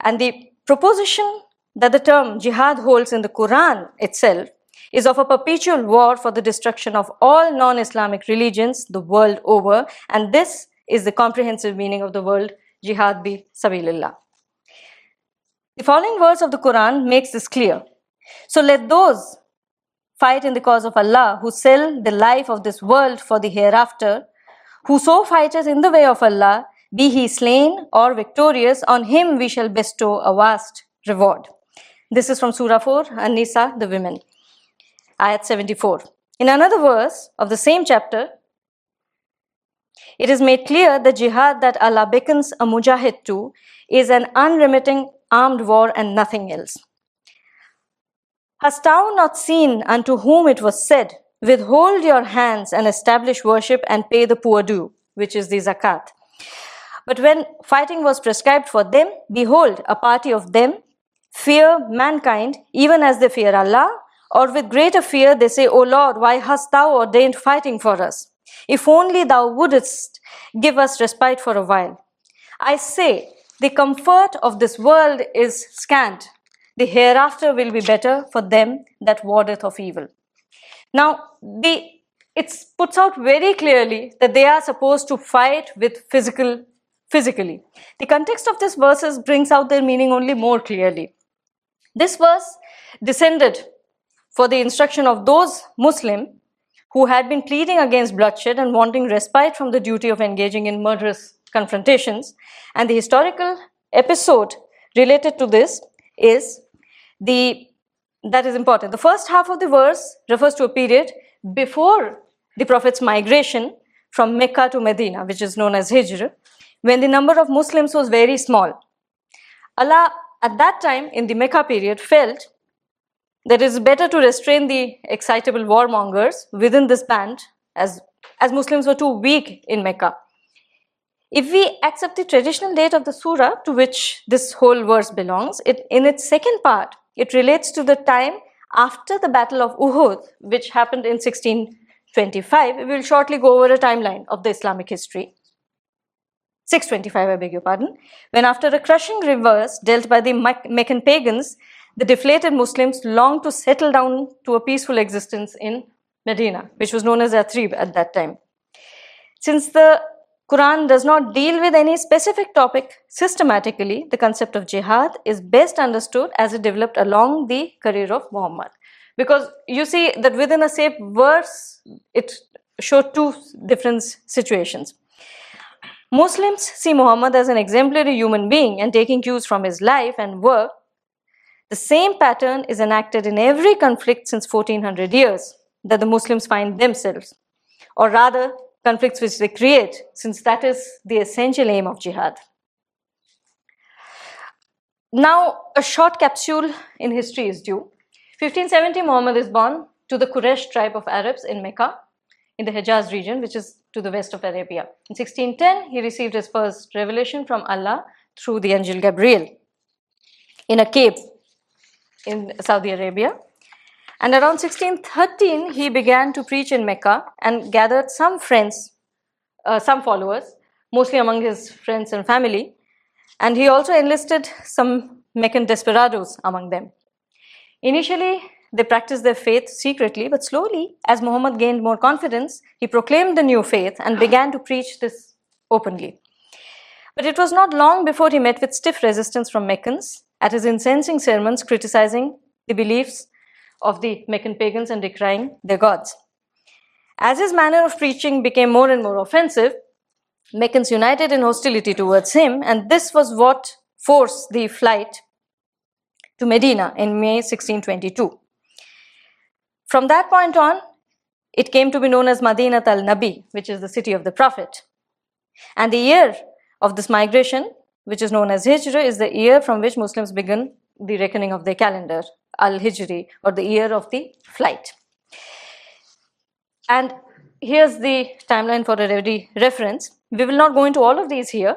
[SPEAKER 1] And the proposition that the term jihad holds in the Quran itself is of a perpetual war for the destruction of all non Islamic religions the world over, and this is the comprehensive meaning of the word jihad bi sabilillah. The following verse of the Quran makes this clear. So let those fight in the cause of Allah who sell the life of this world for the hereafter. Whoso fighteth in the way of Allah, be he slain or victorious, on him we shall bestow a vast reward. This is from Surah 4, An-Nisa, the women, ayat 74. In another verse of the same chapter, it is made clear that jihad that Allah beckons a mujahid to is an unremitting armed war and nothing else. Hast thou not seen unto whom it was said, Withhold your hands and establish worship and pay the poor due, which is the zakat. But when fighting was prescribed for them, behold, a party of them fear mankind even as they fear Allah, or with greater fear they say, O Lord, why hast thou ordained fighting for us? If only thou wouldst give us respite for a while. I say, the comfort of this world is scant. The hereafter will be better for them that wardeth of evil. Now, the it puts out very clearly that they are supposed to fight with physical physically. The context of this verses brings out their meaning only more clearly. This verse descended for the instruction of those Muslim who had been pleading against bloodshed and wanting respite from the duty of engaging in murderous confrontations. And the historical episode related to this is the that is important. The first half of the verse refers to a period before the Prophet's migration from Mecca to Medina, which is known as Hijr, when the number of Muslims was very small. Allah, at that time in the Mecca period, felt that it is better to restrain the excitable warmongers within this band as, as Muslims were too weak in Mecca. If we accept the traditional date of the surah to which this whole verse belongs, it, in its second part, it relates to the time after the Battle of Uhud, which happened in 1625. We will shortly go over a timeline of the Islamic history. 625, I beg your pardon, when after a crushing reverse dealt by the Meccan pagans, the deflated Muslims longed to settle down to a peaceful existence in Medina, which was known as Yathrib at that time. Since the Quran does not deal with any specific topic systematically, the concept of jihad is best understood as it developed along the career of Muhammad. Because you see that within a same verse, it showed two different situations. Muslims see Muhammad as an exemplary human being and taking cues from his life and work. The same pattern is enacted in every conflict since 1400 years that the Muslims find themselves, or rather, conflicts which they create, since that is the essential aim of jihad. Now, a short capsule in history is due. 1570, Muhammad is born to the Quraysh tribe of Arabs in Mecca, in the Hejaz region, which is to the west of Arabia. In 1610, he received his first revelation from Allah through the angel Gabriel in a cave in Saudi Arabia. And around 1613, he began to preach in Mecca and gathered some friends, uh, some followers, mostly among his friends and family. And he also enlisted some Meccan desperados among them. Initially, they practiced their faith secretly, but slowly, as Muhammad gained more confidence, he proclaimed the new faith and began to preach this openly. But it was not long before he met with stiff resistance from Meccans at his incensing sermons criticizing the beliefs of the Meccan pagans and decrying their gods. As his manner of preaching became more and more offensive, Meccans united in hostility towards him, and this was what forced the flight to Medina in May 1622. From that point on, it came to be known as Madinat al Nabi, which is the city of the Prophet. And the year of this migration, which is known as Hijra, is the year from which Muslims begin the reckoning of their calendar, Al Hijri, or the year of the flight. And here's the timeline for a ready reference. We will not go into all of these here,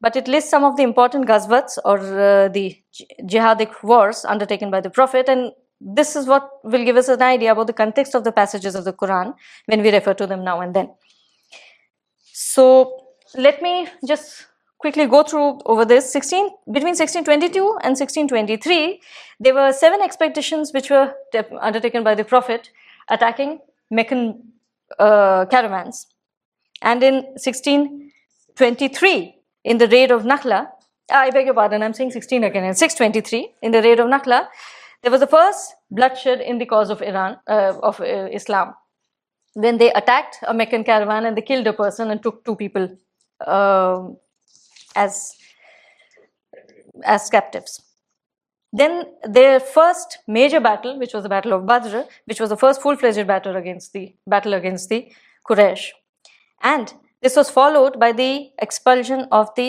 [SPEAKER 1] but it lists some of the important ghazwats or uh, the jihadic wars undertaken by the Prophet, and this is what will give us an idea about the context of the passages of the Quran when we refer to them now and then. So let me just quickly go through over this. 16 between 1622 and 1623 there were seven expeditions which were undertaken by the prophet attacking meccan uh, caravans. And in 1623 in the raid of nakhla i beg your pardon i'm saying 16 again in 623 in the raid of nakhla there was the first bloodshed in the cause of iran uh, of uh, islam. When they attacked a meccan caravan and they killed a person and took two people um, as, as captives. Then their first major battle, which was the Battle of Badr, which was the first full-fledged battle against the battle against the Quraysh, and this was followed by the expulsion of the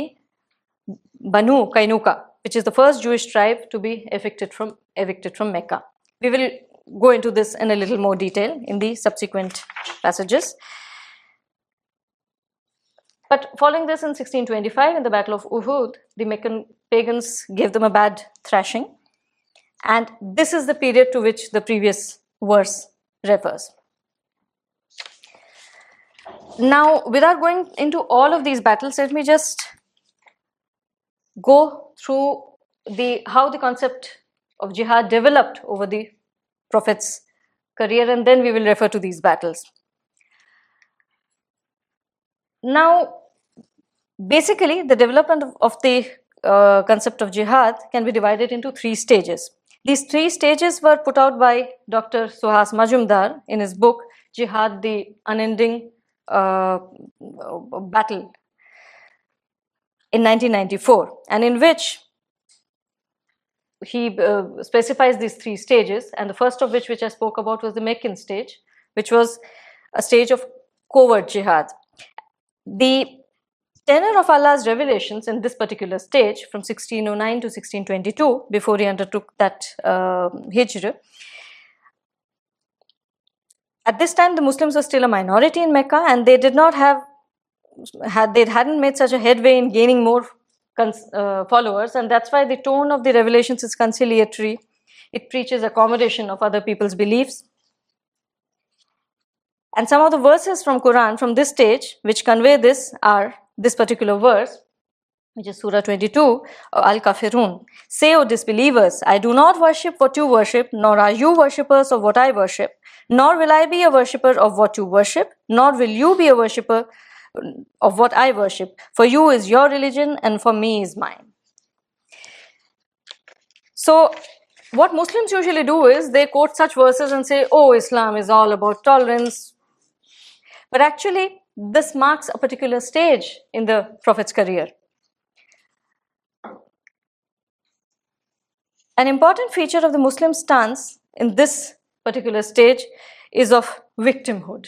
[SPEAKER 1] Banu Kainuka, which is the first Jewish tribe to be evicted from evicted from Mecca. We will go into this in a little more detail in the subsequent passages. But following this in 1625, in the Battle of Uhud, the Meccan pagans gave them a bad thrashing. And this is the period to which the previous verse refers. Now, without going into all of these battles, let me just go through the how the concept of jihad developed over the prophet's career, and then we will refer to these battles. Now, basically, the development of, of the uh, concept of jihad can be divided into three stages. These three stages were put out by Dr. Suhas Majumdar in his book Jihad, the Unending uh, Battle in 1994, and in which he uh, specifies these three stages, and the first of which, which I spoke about, was the Meccan stage, which was a stage of covert jihad. The tenor of Allah's revelations in this particular stage, from 1609 to 1622, before he undertook that uh, hijrah, at this time the Muslims were still a minority in Mecca, and they did not have had they hadn't made such a headway in gaining more uh, followers, and that's why the tone of the revelations is conciliatory. It preaches accommodation of other people's beliefs. And some of the verses from Quran from this stage which convey this are this particular verse, which is Surah 22, uh, Al Kafirun. Say, O disbelievers, I do not worship what you worship, nor are you worshippers of what I worship, nor will I be a worshipper of what you worship, nor will you be a worshipper uh, of what I worship. For you is your religion, and for me is mine. So, what Muslims usually do is they quote such verses and say, Oh, Islam is all about tolerance. But actually, this marks a particular stage in the Prophet's career. An important feature of the Muslim stance in this particular stage is of victimhood.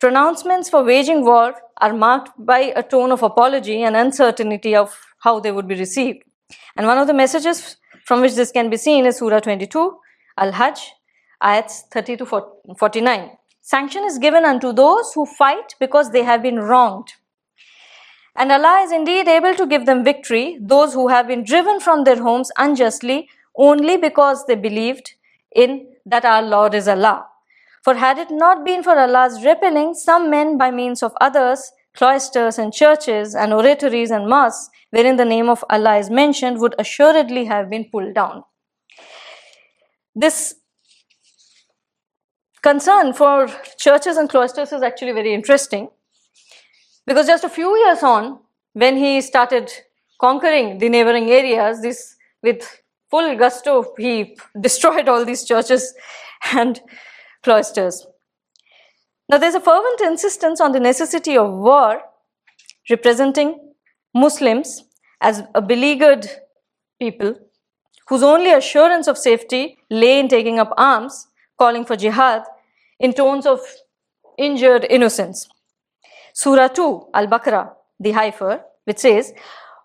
[SPEAKER 1] Pronouncements for waging war are marked by a tone of apology and uncertainty of how they would be received. And one of the messages from which this can be seen is Surah 22, Al Hajj, ayats 30 to 49. Sanction is given unto those who fight because they have been wronged. And Allah is indeed able to give them victory, those who have been driven from their homes unjustly only because they believed in that our Lord is Allah. For had it not been for Allah's repelling some men by means of others, cloisters and churches and oratories and mosques, wherein the name of Allah is mentioned, would assuredly have been pulled down. This concern for churches and cloisters is actually very interesting because just a few years on, when he started conquering the neighboring areas, this with full gusto, he destroyed all these churches and cloisters. Now, there's a fervent insistence on the necessity of war, representing Muslims as a beleaguered people whose only assurance of safety lay in taking up arms, calling for jihad in tones of injured innocence. Surah 2, Al Baqarah, the Heifer, which says,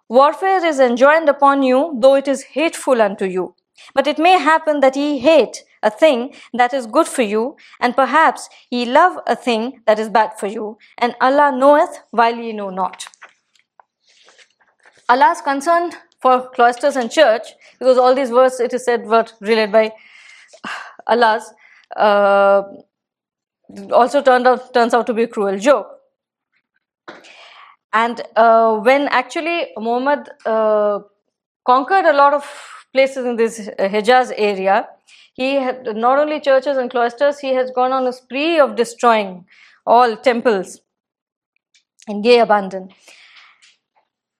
[SPEAKER 1] Warfare is enjoined upon you, though it is hateful unto you. But it may happen that ye hate a thing that is good for you, and perhaps ye love a thing that is bad for you, and Allah knoweth while ye know not. Allah's concern for cloisters and church, because all these verses, it is said, were relayed by Allah's, uh, also turned out, turns out to be a cruel joke. And uh, when actually Muhammad uh, conquered a lot of places in this Hijaz area, he had not only churches and cloisters, he has gone on a spree of destroying all temples in gay abandon.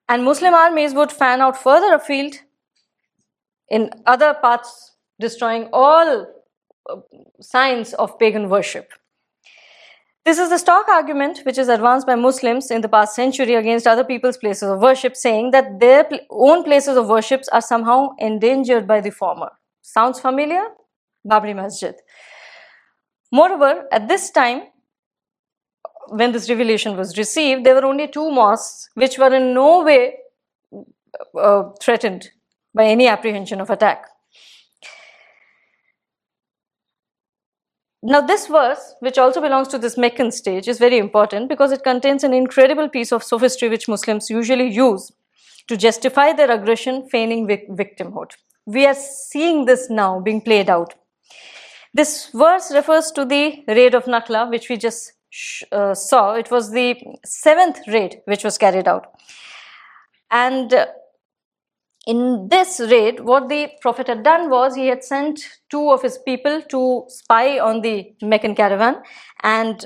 [SPEAKER 1] And Muslim armies would fan out further afield in other parts, destroying all signs of pagan worship. This is the stock argument which is advanced by Muslims in the past century against other people's places of worship, saying that their own places of worship are somehow endangered by the former. Sounds familiar? Babri Masjid. Moreover, at this time, when this revelation was received, there were only two mosques which were in no way uh, threatened by any apprehension of attack. Now, this verse, which also belongs to this Meccan stage, is very important because it contains an incredible piece of sophistry which Muslims usually use to justify their aggression, feigning vic- victimhood. We are seeing this now being played out. This verse refers to the raid of Nakla, which we just uh, saw. It was the seventh raid which was carried out. And uh, in this raid, what the Prophet had done was he had sent two of his people to spy on the Meccan caravan. And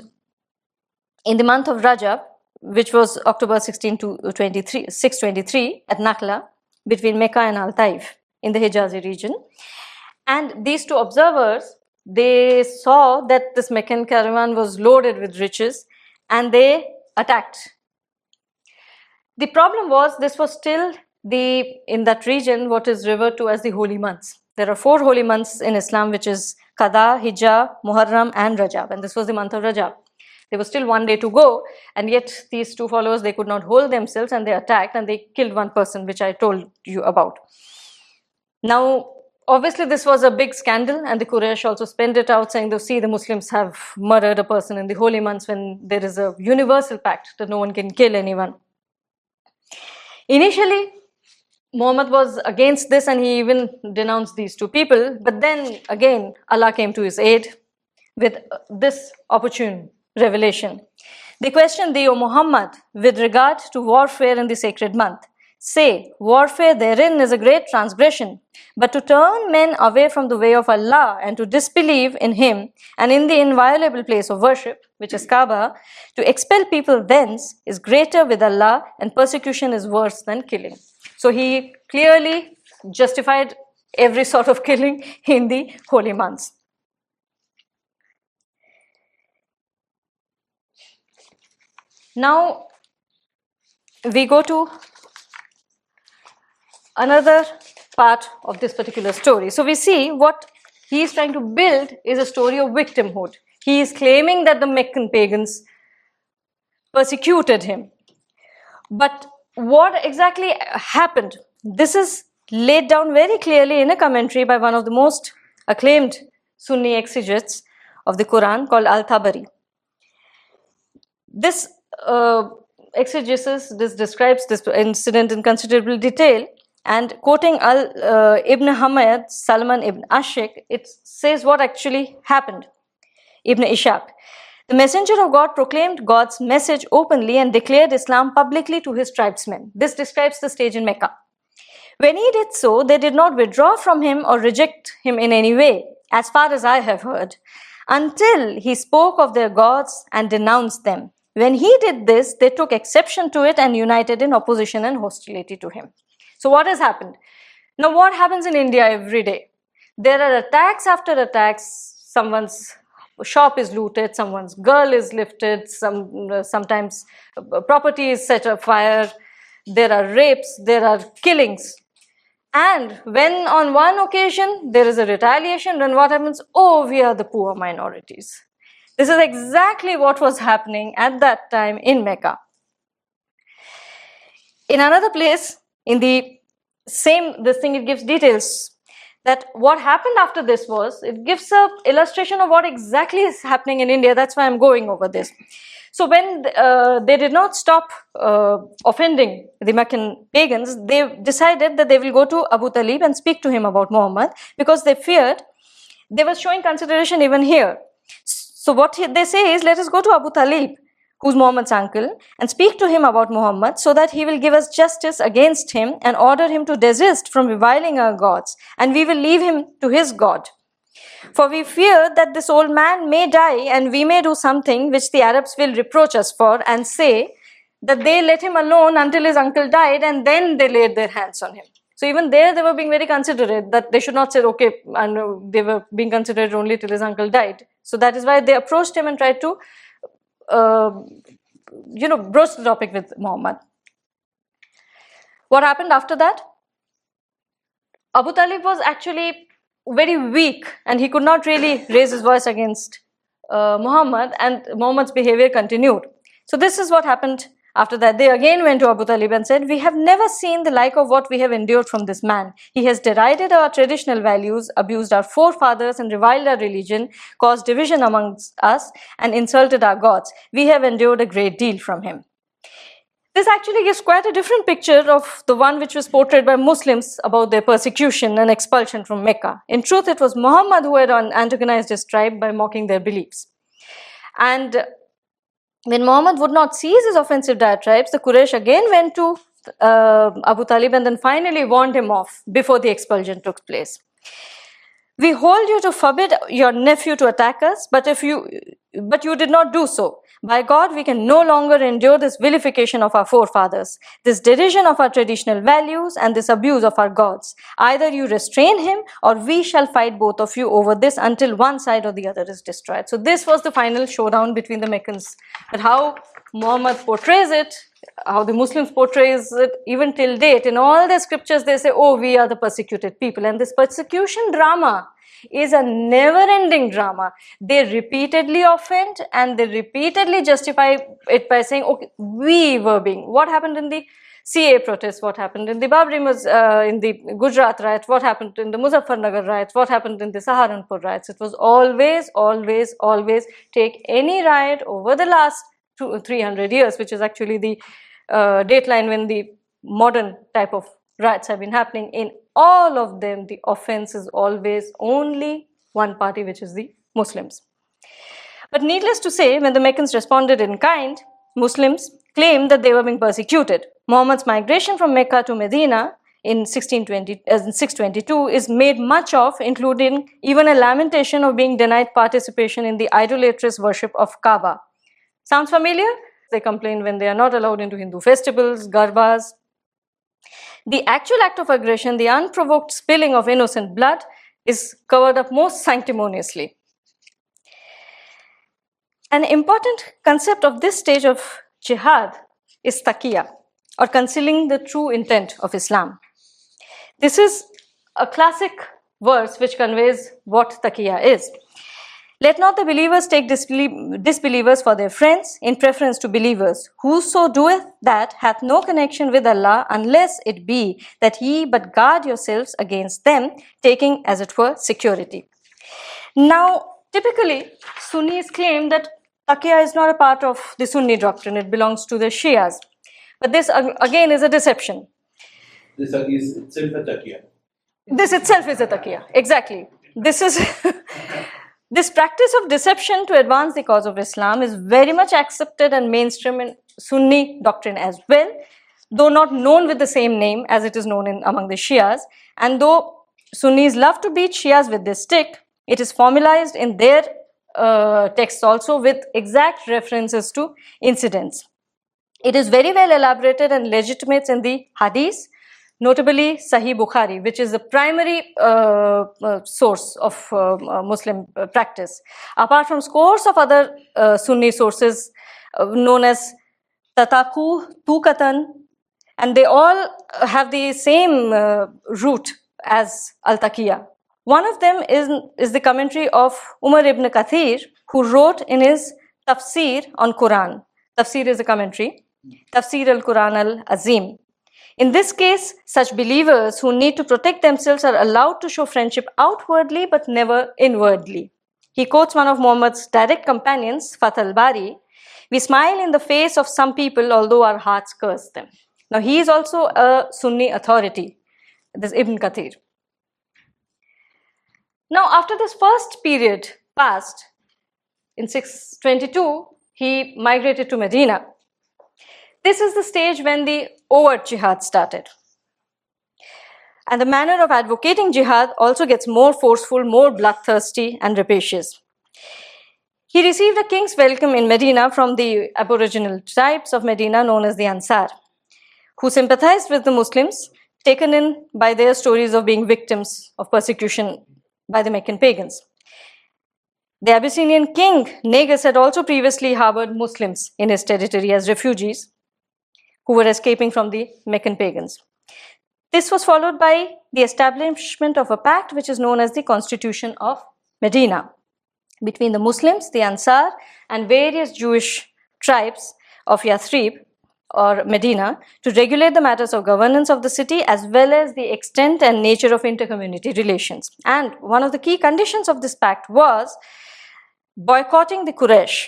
[SPEAKER 1] in the month of Rajab, which was October 16 to 23, 623 at Nakla, between Mecca and Al Taif in the Hijazi region. And these two observers, they saw that this Meccan caravan was loaded with riches and they attacked. The problem was this was still the in that region what is referred to as the holy months. There are four holy months in Islam, which is Qada, Hijjah, Muharram, and Rajab, and this was the month of Rajab. There was still one day to go, and yet these two followers they could not hold themselves and they attacked and they killed one person, which I told you about. Now, obviously, this was a big scandal, and the Quraysh also spent it out saying, "See, the Muslims have murdered a person in the holy months when there is a universal pact that no one can kill anyone." Initially, Muhammad was against this and he even denounced these two people. But then again, Allah came to his aid with uh, this opportune revelation. They questioned thee, O Muhammad, with regard to warfare in the sacred month. Say, warfare therein is a great transgression, but to turn men away from the way of Allah and to disbelieve in Him and in the inviolable place of worship, which is Kaaba, to expel people thence is greater with Allah and persecution is worse than killing. So he clearly justified every sort of killing in the holy months. Now we go to another part of this particular story. So we see what he is trying to build is a story of victimhood. He is claiming that the Meccan pagans persecuted him. But what exactly happened? This is laid down very clearly in a commentary by one of the most acclaimed Sunni exegetes of the Quran called Al Tabari. This uh, exegesis this describes this incident in considerable detail and quoting Al uh, Ibn Hamad Salman ibn Ashik, it says what actually happened. Ibn Ishaq. The messenger of God proclaimed God's message openly and declared Islam publicly to his tribesmen. This describes the stage in Mecca. When he did so, they did not withdraw from him or reject him in any way, as far as I have heard, until he spoke of their gods and denounced them. When he did this, they took exception to it and united in opposition and hostility to him. So, what has happened? Now, what happens in India every day? There are attacks after attacks. Someone's shop is looted, someone's girl is lifted, some, uh, sometimes property is set afire, there are rapes, there are killings. And when on one occasion there is a retaliation, then what happens? Oh, we are the poor minorities. This is exactly what was happening at that time in Mecca. In another place, in the same this thing, it gives details that what happened after this was it gives a illustration of what exactly is happening in India. That's why I'm going over this. So when uh, they did not stop uh, offending the Meccan pagans, they decided that they will go to Abu Talib and speak to him about Muhammad because they feared they were showing consideration even here. So what they say is, let us go to Abu Talib, who's Muhammad's uncle, and speak to him about Muhammad so that he will give us justice against him and order him to desist from reviling our gods, and we will leave him to his God. For we fear that this old man may die and we may do something which the Arabs will reproach us for and say that they let him alone until his uncle died and then they laid their hands on him. So even there they were being very considerate that they should not say, okay, and they were being considerate only till his uncle died. So that is why they approached him and tried to you know, broached the topic with Muhammad. What happened after that? Abu Talib was actually very weak and he could not really raise his voice against uh, Muhammad, and Muhammad's behavior continued. So, this is what happened after that. They again went to Abu Talib and said, We have never seen the like of what we have endured from this man. He has derided our traditional values, abused our forefathers, and reviled our religion, caused division amongst us, and insulted our gods. We have endured a great deal from him. This actually gives quite a different picture of the one which was portrayed by Muslims about their persecution and expulsion from Mecca. In truth, it was Muhammad who had antagonized his tribe by mocking their beliefs. And when Muhammad would not cease his offensive diatribes, the Quraysh again went to uh, Abu Talib and then finally warned him off before the expulsion took place. We hold you to forbid your nephew to attack us, but if you but you did not do so. By God, we can no longer endure this vilification of our forefathers, this derision of our traditional values, and this abuse of our gods. Either you restrain him, or we shall fight both of you over this until one side or the other is destroyed. So, this was the final showdown between the Meccans. But how Muhammad portrays it, how the Muslims portrays it, even till date, in all their scriptures, they say, Oh, we are the persecuted people. And this persecution drama is a never ending drama. They repeatedly offend and they repeatedly justify it by saying, okay, we were being. What happened in the CAA protests, what happened in the Babri, uh, in the Gujarat riots, what happened in the Muzaffarnagar riots, what happened in the Saharanpur riots. It was always, always, always take any riot over the last two, 300 years, which is actually the uh, dateline when the modern type of riots have been happening in all of them, the offense is always only one party, which is the Muslims. But needless to say, when the Meccans responded in kind, Muslims claimed that they were being persecuted. Muhammad's migration from Mecca to Medina in 1620, uh, 622 is made much of, including even a lamentation of being denied participation in the idolatrous worship of Kaaba. Sounds familiar? They complain when they are not allowed into Hindu festivals, garbas, the actual act of aggression, the unprovoked spilling of innocent blood, is covered up most sanctimoniously. An important concept of this stage of jihad is taqiyya, or concealing the true intent of Islam. This is a classic verse which conveys what taqiyya is. Let not the believers take disbelievers for their friends in preference to believers. Whoso doeth that hath no connection with Allah unless it be that ye but guard yourselves against them, taking as it were security. Now, typically, Sunnis claim that taqiyya is not a part of the Sunni doctrine, it belongs to the Shias. But this again is a deception.
[SPEAKER 2] This is itself a taqiyya.
[SPEAKER 1] This itself is a taqiyya, exactly. This is. This practice of deception to advance the cause of Islam is very much accepted and mainstream in Sunni doctrine as well, though not known with the same name as it is known in, among the Shias. And though Sunnis love to beat Shias with this stick, it is formalized in their uh, texts also with exact references to incidents. It is very well elaborated and legitimates in the Hadith notably Sahih Bukhari, which is the primary uh, uh, source of uh, uh Muslim uh, practice. Apart from scores of other uh, Sunni sources known as Tataku, Tukatan, and they all have the same root as Al Taqiyya. One of them is, is the commentary of Umar ibn Kathir, who wrote in his Tafsir on Quran. Tafsir is a commentary. Tafsir al Quran al Azim. In this case, such believers who need to protect themselves are allowed to show friendship outwardly but never inwardly. He quotes one of Muhammad's direct companions, Fath al-Bari, we smile in the face of some people although our hearts curse them. Now he is also a Sunni authority, this Ibn Kathir. Now after this first period passed, in 622, he migrated to Medina. This is the stage when the overt jihad started. And the manner of advocating jihad also gets more forceful, more bloodthirsty, and rapacious. He received a king's welcome in Medina from the aboriginal tribes of Medina known as the Ansar, who sympathized with the Muslims, taken in by their stories of being victims of persecution by the Meccan pagans. The Abyssinian king Negus had also previously harbored Muslims in his territory as refugees who were escaping from the Meccan pagans. This was followed by the establishment of a pact which is known as the Constitution of Medina between the Muslims, the Ansar, and various Jewish tribes of Yathrib or Medina to regulate the matters of governance of the city as well as the extent and nature of intercommunity relations. And one of the key conditions of this pact was boycotting the Quraysh,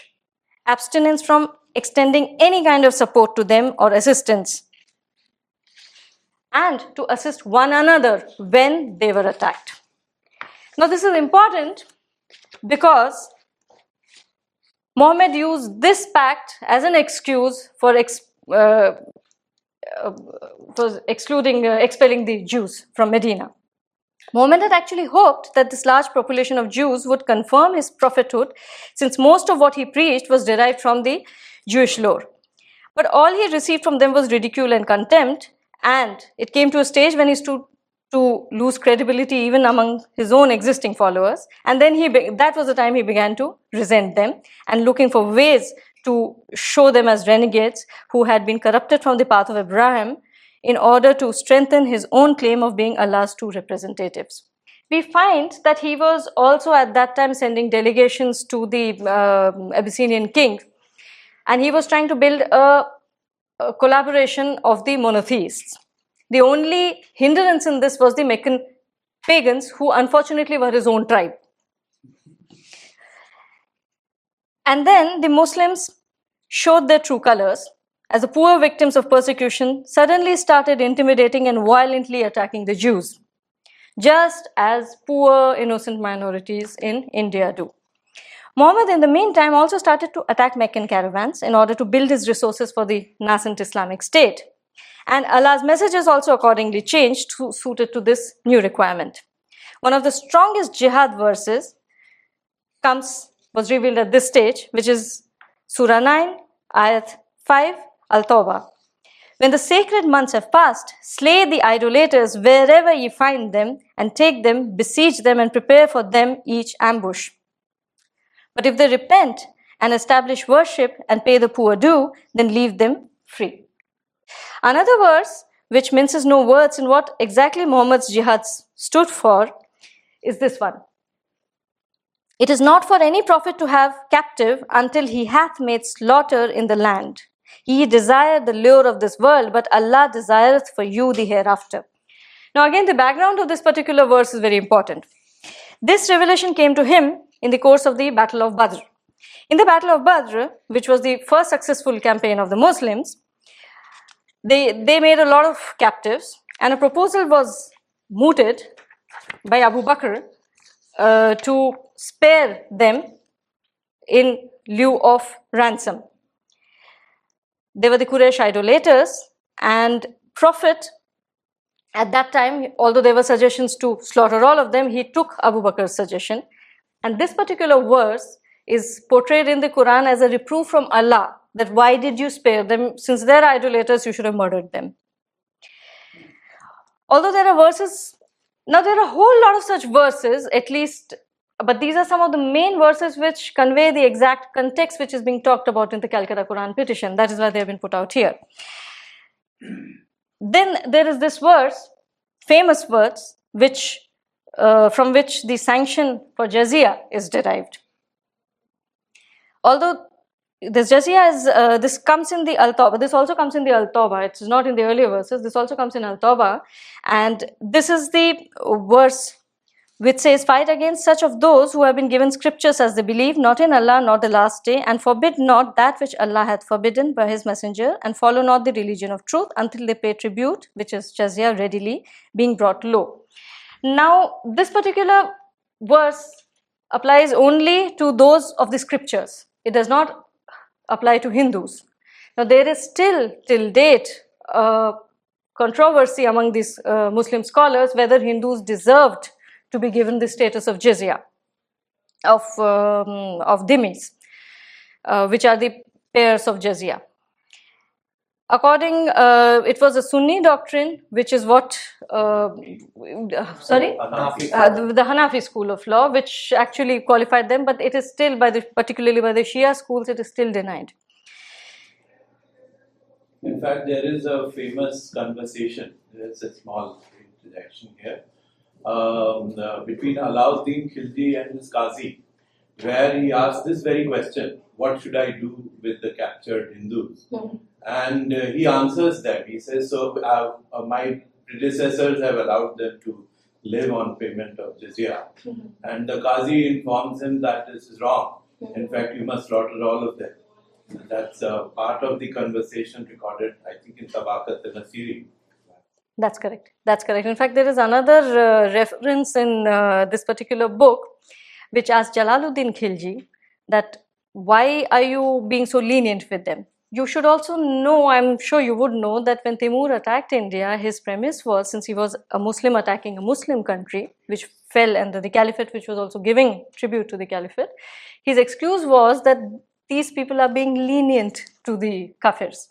[SPEAKER 1] abstinence from extending any kind of support to them or assistance, and to assist one another when they were attacked. Now, this is important because Muhammad used this pact as an excuse for, ex, uh, uh, for excluding, uh, expelling the Jews from Medina. Muhammad had actually hoped that this large population of Jews would confirm his prophethood, since most of what he preached was derived from the Jewish lore. But all he received from them was ridicule and contempt, and it came to a stage when he stood to lose credibility even among his own existing followers. And then he that was the time he began to resent them and looking for ways to show them as renegades who had been corrupted from the path of Abraham in order to strengthen his own claim of being Allah's two representatives. We find that he was also at that time sending delegations to the uh, Abyssinian king, and he was trying to build a, a collaboration of the monotheists. The only hindrance in this was the Meccan pagans, who unfortunately were his own tribe. And then the Muslims showed their true colors as the poor victims of persecution suddenly started intimidating and violently attacking the Jews, just as poor innocent minorities in India do. Muhammad, in the meantime, also started to attack Meccan caravans in order to build his resources for the nascent Islamic State. And Allah's messages also accordingly changed to, suited to this new requirement. One of the strongest jihad verses comes was revealed at this stage, which is Surah 9, Ayat 5, Al Tawbah. When the sacred months have passed, slay the idolaters wherever ye find them, and take them, besiege them, and prepare for them each ambush. But if they repent and establish worship and pay the poor due, then leave them free. Another verse, which minces no words in what exactly Muhammad's jihad stood for, is this one. It is not for any prophet to have captive until he hath made slaughter in the land. Ye desire the lure of this world, but Allah desireth for you the hereafter. Now, again, the background of this particular verse is very important. This revelation came to him in the course of the Battle of Badr. In the Battle of Badr, which was the first successful campaign of the Muslims, they, they made a lot of captives, and a proposal was mooted by Abu Bakr uh, to spare them in lieu of ransom. They were the Quraysh idolaters, and Prophet at that time, although there were suggestions to slaughter all of them, he took Abu Bakr's suggestion. And this particular verse is portrayed in the Quran as a reproof from Allah that why did you spare them? Since they're idolaters, you should have murdered them. Although there are verses, now there are a whole lot of such verses, at least, but these are some of the main verses which convey the exact context which is being talked about in the Calcutta Quran petition. That is why they have been put out here. Then there is this verse, famous verse, which uh, from which the sanction for jizya is derived. Although this jizya is uh, this comes in the al tawbah this also comes in the al tawbah it's not in the earlier verses. This also comes in al tawbah and this is the verse which says fight against such of those who have been given scriptures as they believe not in allah nor the last day and forbid not that which allah hath forbidden by his messenger and follow not the religion of truth until they pay tribute which is jizya readily being brought low now this particular verse applies only to those of the scriptures it does not apply to Hindus. Now, there is still, till date, a controversy among these uh, Muslim scholars whether Hindus deserved to be given the status of jizya, of, um, of dhimmis, uh, which are the pairs of jizya. According, uh, it was a Sunni doctrine, which is what, uh, sorry,
[SPEAKER 2] Hanafi.
[SPEAKER 1] uh, the, the Hanafi school of law, which actually qualified them, but it is still by the, particularly by the Shia schools, it is still denied.
[SPEAKER 2] In fact, there is a famous conversation. There's a small interjection here um, uh, between Alauddin Khilji and his Qazi, where he asked this very question: "What should I do with the captured Hindus?" And uh, he answers that. He says, "So uh, uh, my predecessors have allowed them to live on payment of jizya." And the Qazi informs him that this is wrong. In fact, you must slaughter all of them. That's uh, part of the conversation recorded, I think, in Tabakat al Nasiri.
[SPEAKER 1] That's correct. That's correct. In fact, there is another uh, reference in uh, this particular book which asks Jalaluddin Khilji that why are you being so lenient with them? You should also know, I'm sure you would know, that when Timur attacked India, his premise was since he was a Muslim attacking a Muslim country, which fell under the caliphate, which was also giving tribute to the caliphate, his excuse was that these people are being lenient to the kafirs.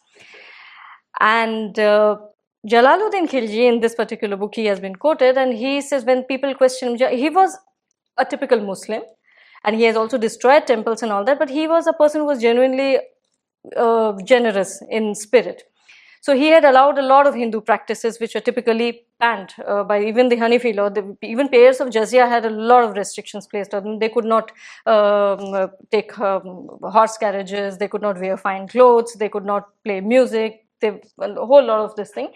[SPEAKER 1] And uh, Jalaluddin Khilji, in this particular book, he has been quoted, and he says when people question him, he was a typical Muslim, and he has also destroyed temples and all that, but he was a person who was genuinely uh, generous in spirit. So he had allowed a lot of Hindu practices which were typically banned uh, by even the Hanafi law. The, even payers of jizya had a lot of restrictions placed on them. They could not um, uh, take um, horse carriages, they could not wear fine clothes, they could not play music, they, a whole lot of this thing.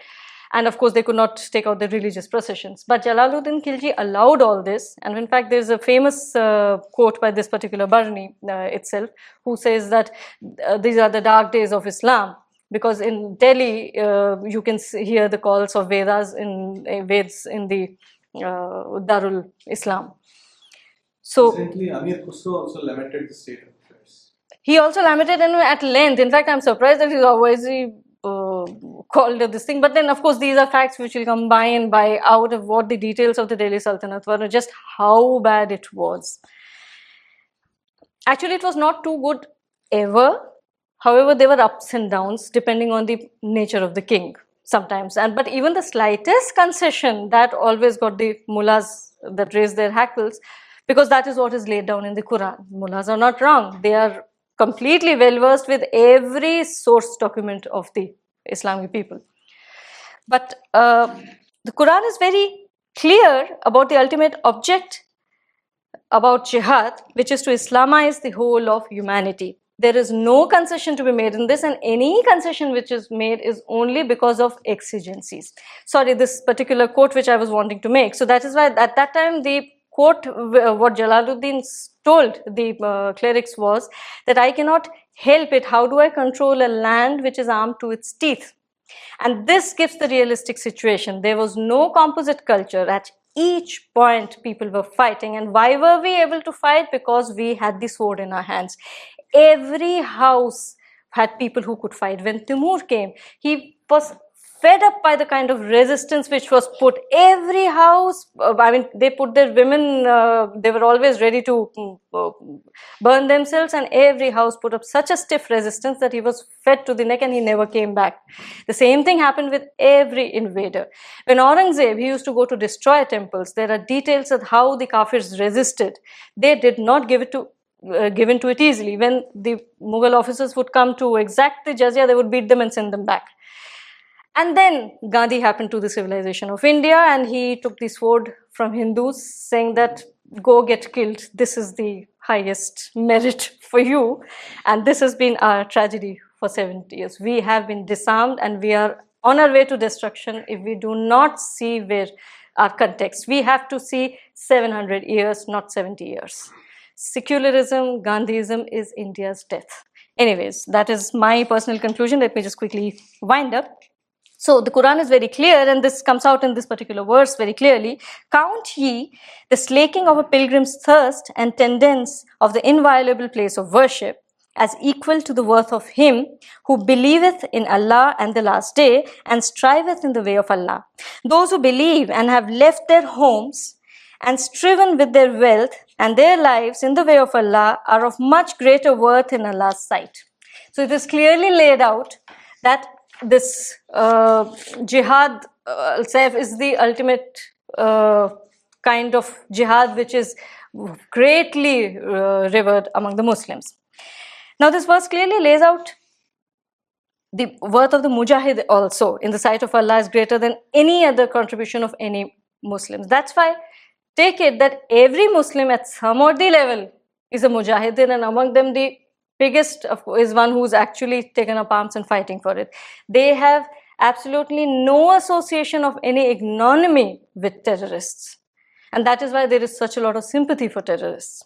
[SPEAKER 1] And of course, they could not take out the religious processions. But Jalaluddin Khilji allowed all this. And in fact, there's a famous uh, quote by this particular Barni uh, itself, who says that uh, these are the dark days of Islam because in Delhi uh, you can hear the calls of Vedas in uh, Veds in the uh, Darul Islam. So
[SPEAKER 3] Recently, Amir Khusro also lamented the state of affairs.
[SPEAKER 1] he also lamented and at length. In fact, I'm surprised that he's always uh, called this thing. But then, of course, these are facts which will come by and by out of what the details of the Delhi Sultanate were, just how bad it was. Actually, it was not too good ever. However, there were ups and downs depending on the nature of the king sometimes. And but even the slightest concession that always got the mullahs that raised their hackles because that is what is laid down in the Quran. Mullahs are not wrong. They are completely well versed with every source document of the Islamic people. But uh, the Quran is very clear about the ultimate object about jihad, which is to Islamize the whole of humanity. There is no concession to be made in this, and any concession which is made is only because of exigencies. Sorry, this particular quote which I was wanting to make. So that is why at that time the quote, uh, what Jalaluddin told the uh, clerics was that I cannot help it. How do I control a land which is armed to its teeth? And this gives the realistic situation. There was no composite culture. At each point, people were fighting. And why were we able to fight? Because we had the sword in our hands. Every house had people who could fight. When Timur came, he was fed up by the kind of resistance which was put. Every house uh, i mean they put their women uh, they were always ready to mm, uh, burn themselves and every house put up such a stiff resistance that he was fed to the neck and he never came back. The same thing happened with every invader. When aurangzeb he used to go to destroy temples there are details of how the kafirs resisted. They did not give it to uh, given to it easily. When the mughal officers would come to exact the jizya they would beat them and send them back and then Gandhi happened to the civilization of India and he took the sword from Hindus, saying that go get killed. This is the highest merit for you. And this has been our tragedy for 70 years. We have been disarmed and we are on our way to destruction if we do not see where our context. We have to see 700 years, not 70 years. Secularism, Gandhism is India's death. Anyways, that is my personal conclusion. Let me just quickly wind up. So the Quran is very clear, and this comes out in this particular verse very clearly. Count ye the slaking of a pilgrim's thirst and tendence of the inviolable place of worship as equal to the worth of him who believeth in Allah and the last day and striveth in the way of Allah. Those who believe and have left their homes and striven with their wealth and their lives in the way of Allah are of much greater worth in Allah's sight. So it is clearly laid out that this uh, jihad uh, self is the ultimate uh, kind of jihad which is greatly uh, revered among the Muslims. Now, this verse clearly lays out the worth of the mujahid also in the sight of Allah is greater than any other contribution of any Muslims. That's why take it that every Muslim at some or the level is a mujahideen and among them the biggest is one who's actually taken up arms and fighting for it. They have absolutely no association of any ignominy with terrorists. And that is why there is such a lot of sympathy for terrorists.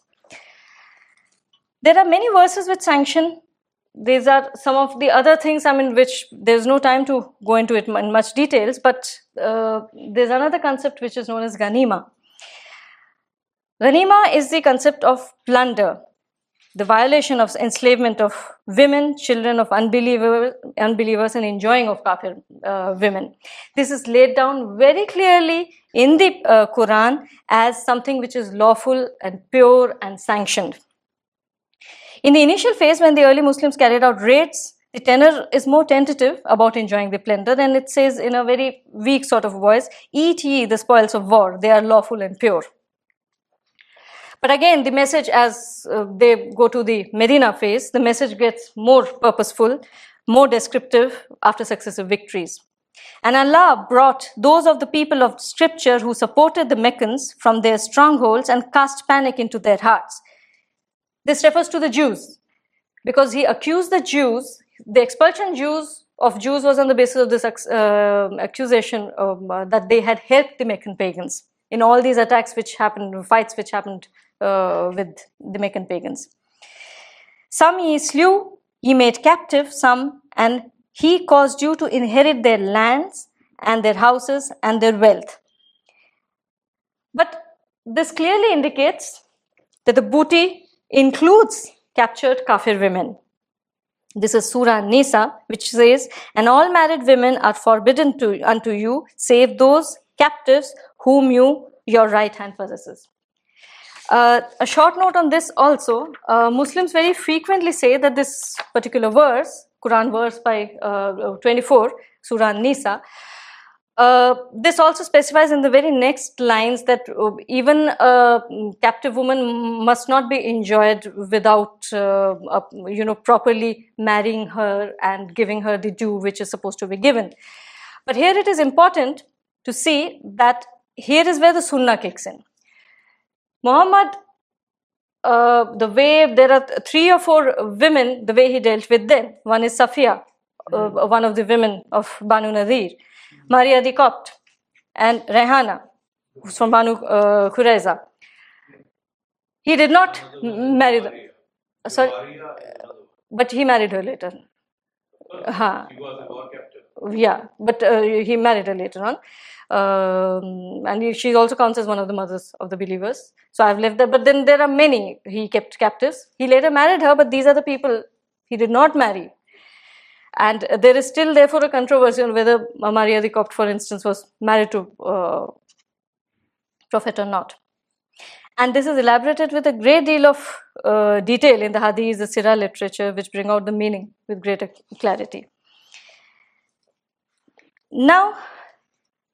[SPEAKER 1] There are many verses which sanction. These are some of the other things, I mean, which there's no time to go into it in much details, but uh, there's another concept which is known as Ghanima. Ghanima is the concept of plunder, the violation of enslavement of women, children of unbeliever, unbelievers, and enjoying of kafir uh, women. This is laid down very clearly in the uh, Quran as something which is lawful and pure and sanctioned. In the initial phase, when the early Muslims carried out raids, the tenor is more tentative about enjoying the plunder, and it says in a very weak sort of voice, Eat ye the spoils of war, they are lawful and pure. But again, the message as uh, they go to the Medina phase, the message gets more purposeful, more descriptive after successive victories. And Allah brought those of the people of scripture who supported the Meccans from their strongholds and cast panic into their hearts. This refers to the Jews because he accused the Jews, the expulsion Jews of Jews was on the basis of this uh, accusation um, uh, that they had helped the Meccan pagans in all these attacks which happened, fights which happened Uh, with the Meccan pagans. Some he slew, he made captive some, and he caused you to inherit their lands and their houses and their wealth. But this clearly indicates that the booty includes captured kafir women. This is Surah Nisa, which says, And all married women are forbidden to, unto you, save those captives whom you your right hand possesses. Uh, a short note on this also, uh, Muslims very frequently say that this particular verse, Quran verse by uh, 24, Surah Nisa, uh, this also specifies in the very next lines that uh, even a captive woman must not be enjoyed without, uh, you know, properly marrying her and giving her the due which is supposed to be given. But here it is important to see that here is where the sunnah kicks in. Muhammad, uh, the way there are three or four women, the way he dealt with them. One is Safiya, uh, one of the women of Banu Nadir, Maria the Copt, and Rehana, who's from Banu uh, Qurayza. He did not marry them. Sorry, but he married her later. Uh, yeah, but uh, he married her later on um, and she also counts as one of the mothers of the believers. So I've left that. But then there are many he kept captives. He later married her, but these are the people he did not marry. And there is still, therefore, a controversy on whether Maria the Copt, for instance, was married to uh, Prophet or not. And this is elaborated with a great deal of uh, detail in the Hadith, the Sirah literature, which bring out the meaning with greater clarity. Now,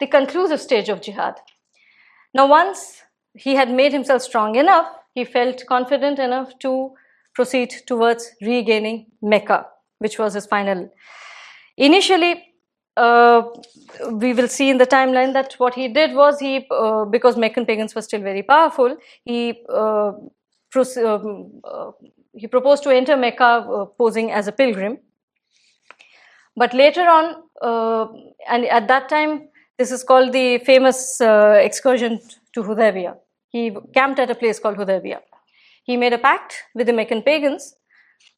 [SPEAKER 1] the conclusive stage of jihad. Now, once he had made himself strong enough, he felt confident enough to proceed towards regaining Mecca, which was his final. Initially, uh, we will see in the timeline that what he did was he, uh, because Meccan pagans were still very powerful, he uh, um, uh he proposed to enter Mecca uh, posing as a pilgrim. But later on, uh, and at that time, this is called the famous uh, excursion to Hudaybiyah. He camped at a place called Hudaybiyah. He made a pact with the Meccan pagans,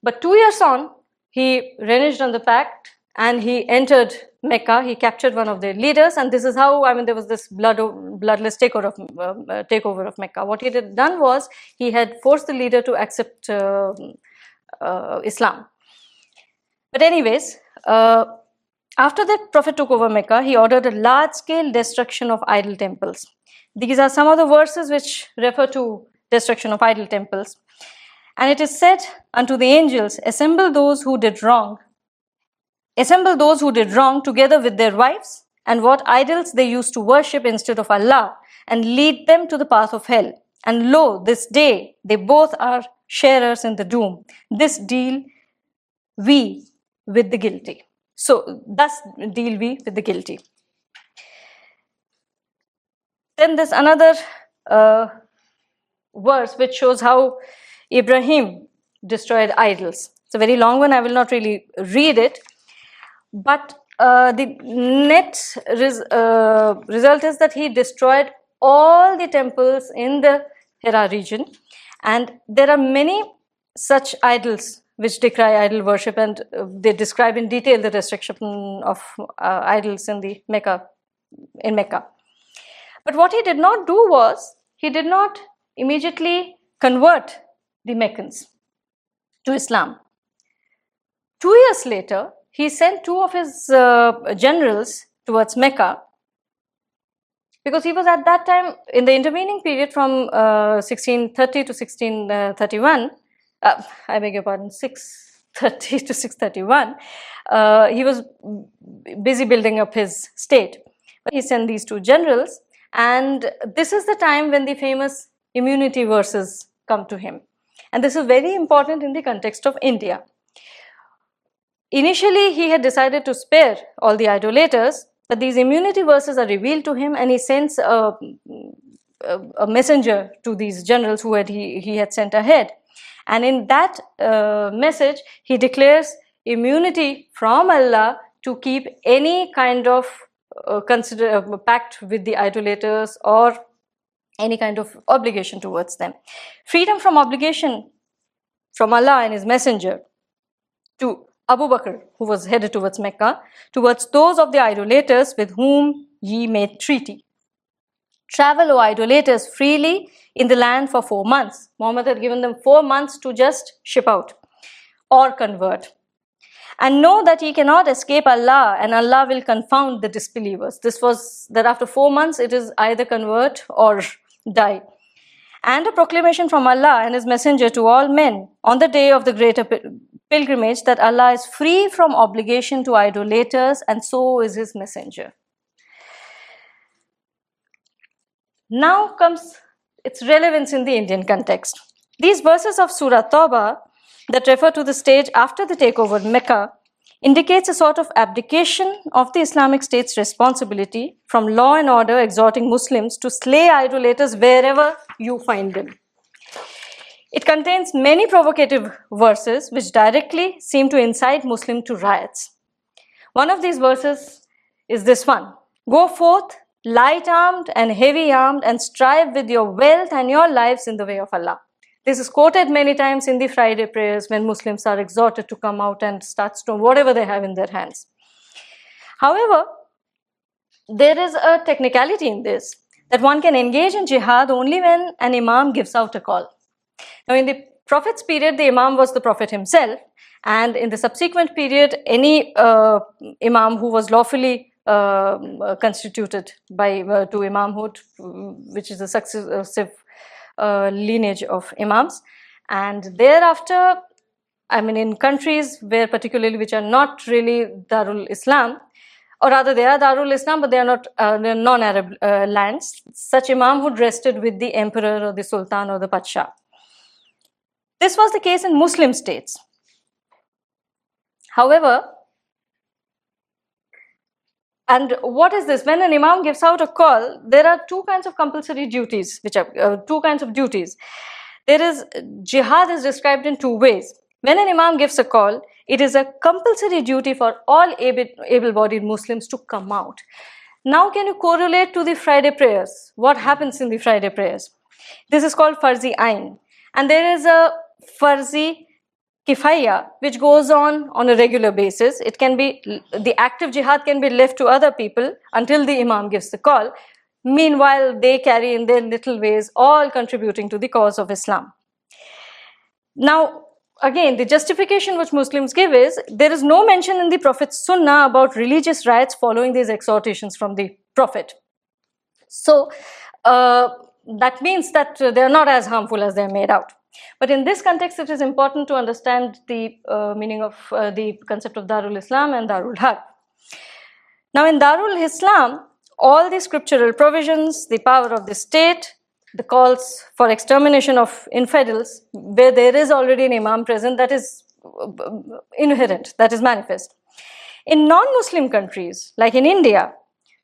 [SPEAKER 1] but two years on, he reneged on the pact and he entered Mecca. He captured one of their leaders, and this is how I mean there was this blood, bloodless takeover of, uh, takeover of Mecca. What he had done was he had forced the leader to accept uh, uh Islam. But anyways, uh, after that Prophet took over Mecca, he ordered a large scale destruction of idol temples. These are some of the verses which refer to destruction of idol temples. And it is said unto the angels, Assemble those who did wrong, assemble those who did wrong together with their wives and what idols they used to worship instead of Allah and lead them to the path of hell. And lo, this day they both are sharers in the doom. This deal we with the guilty. So, thus deal we with the guilty. Then there's another uh, verse which shows how Ibrahim destroyed idols. It's a very long one, I will not really read it. But uh, the net res- uh, result is that he destroyed all the temples in the Hira region, and there are many such idols which decry idol worship, and uh, they describe in detail the destruction of uh, idols in the Mecca, in Mecca. But what he did not do was he did not immediately convert the Meccans to Islam. Two years later, he sent two of his uh, generals towards Mecca because he was at that time in the intervening period from uh, 1630 to 1631. Uh, I beg your pardon, 630 to 631. Uh, he was busy building up his state. But he sent these two generals, and this is the time when the famous immunity verses come to him. And this is very important in the context of India. Initially, he had decided to spare all the idolaters, but these immunity verses are revealed to him, and he sends a, a, messenger to these generals who had he, he had sent ahead. And in that uh, message, he declares immunity from Allah to keep any kind of uh, consider uh, pact with the idolaters or any kind of obligation towards them. Freedom from obligation from Allah and His Messenger to Abu Bakr, who was headed towards Mecca, towards those of the idolaters with whom ye made treaty. Travel, O idolaters, freely in the land for four months. Muhammad had given them four months to just ship out or convert. And know that ye cannot escape Allah, and Allah will confound the disbelievers. This was that after four months it is either convert or die. And a proclamation from Allah and His Messenger to all men on the day of the greater pilgrimage that Allah is free from obligation to idolaters, and so is His Messenger. Now comes its relevance in the Indian context. These verses of Surah Tawbah that refer to the stage after the takeover of Mecca indicates a sort of abdication of the Islamic State's responsibility from law and order, exhorting Muslims to slay idolaters wherever you find them. It contains many provocative verses which directly seem to incite Muslims to riots. One of these verses is this one Go forth, light armed and heavy armed, and strive with your wealth and your lives in the way of Allah. This is quoted many times in the Friday prayers when Muslims are exhorted to come out and start stone whatever they have in their hands. However, there is a technicality in this that one can engage in jihad only when an imam gives out a call. Now, in the Prophet's period, the Imam was the Prophet himself, and in the subsequent period, any uh, Imam who was lawfully constituted by uh, to Imamhood, which is a successive uh, lineage of Imams, and thereafter, I mean, in countries where particularly which are not really Darul Islam, or rather they are Darul Islam, but they are not uh, non-Arab uh, lands. Such Imamhood rested with the emperor or the sultan or the pacha. This was the case in Muslim states. However, and what is this? When an imam gives out a call, there are two kinds of compulsory duties, which are uh, two kinds of duties. There is jihad is described in two ways. When an imam gives a call, it is a compulsory duty for all able bodied Muslims to come out. Now, can you correlate to the Friday prayers? What happens in the Friday prayers? This is called Farzi Ain. And there is a Farzi kifaya, which goes on on a regular basis. It can be, the active jihad can be left to other people until the imam gives the call. Meanwhile, they carry in their little ways, all contributing to the cause of Islam. Now, again, the justification which Muslims give is there is no mention in the Prophet's Sunnah about religious riots following these exhortations from the Prophet. So, uh, that means that they are not as harmful as they are made out. But in this context, it is important to understand the uh, meaning of uh, the concept of Darul Islam and Darul Harb. Now, in Darul Islam, all the scriptural provisions, the power of the state, the calls for extermination of infidels, where there is already an imam present, that is uh, inherent, that is manifest. In non Muslim countries, like in India,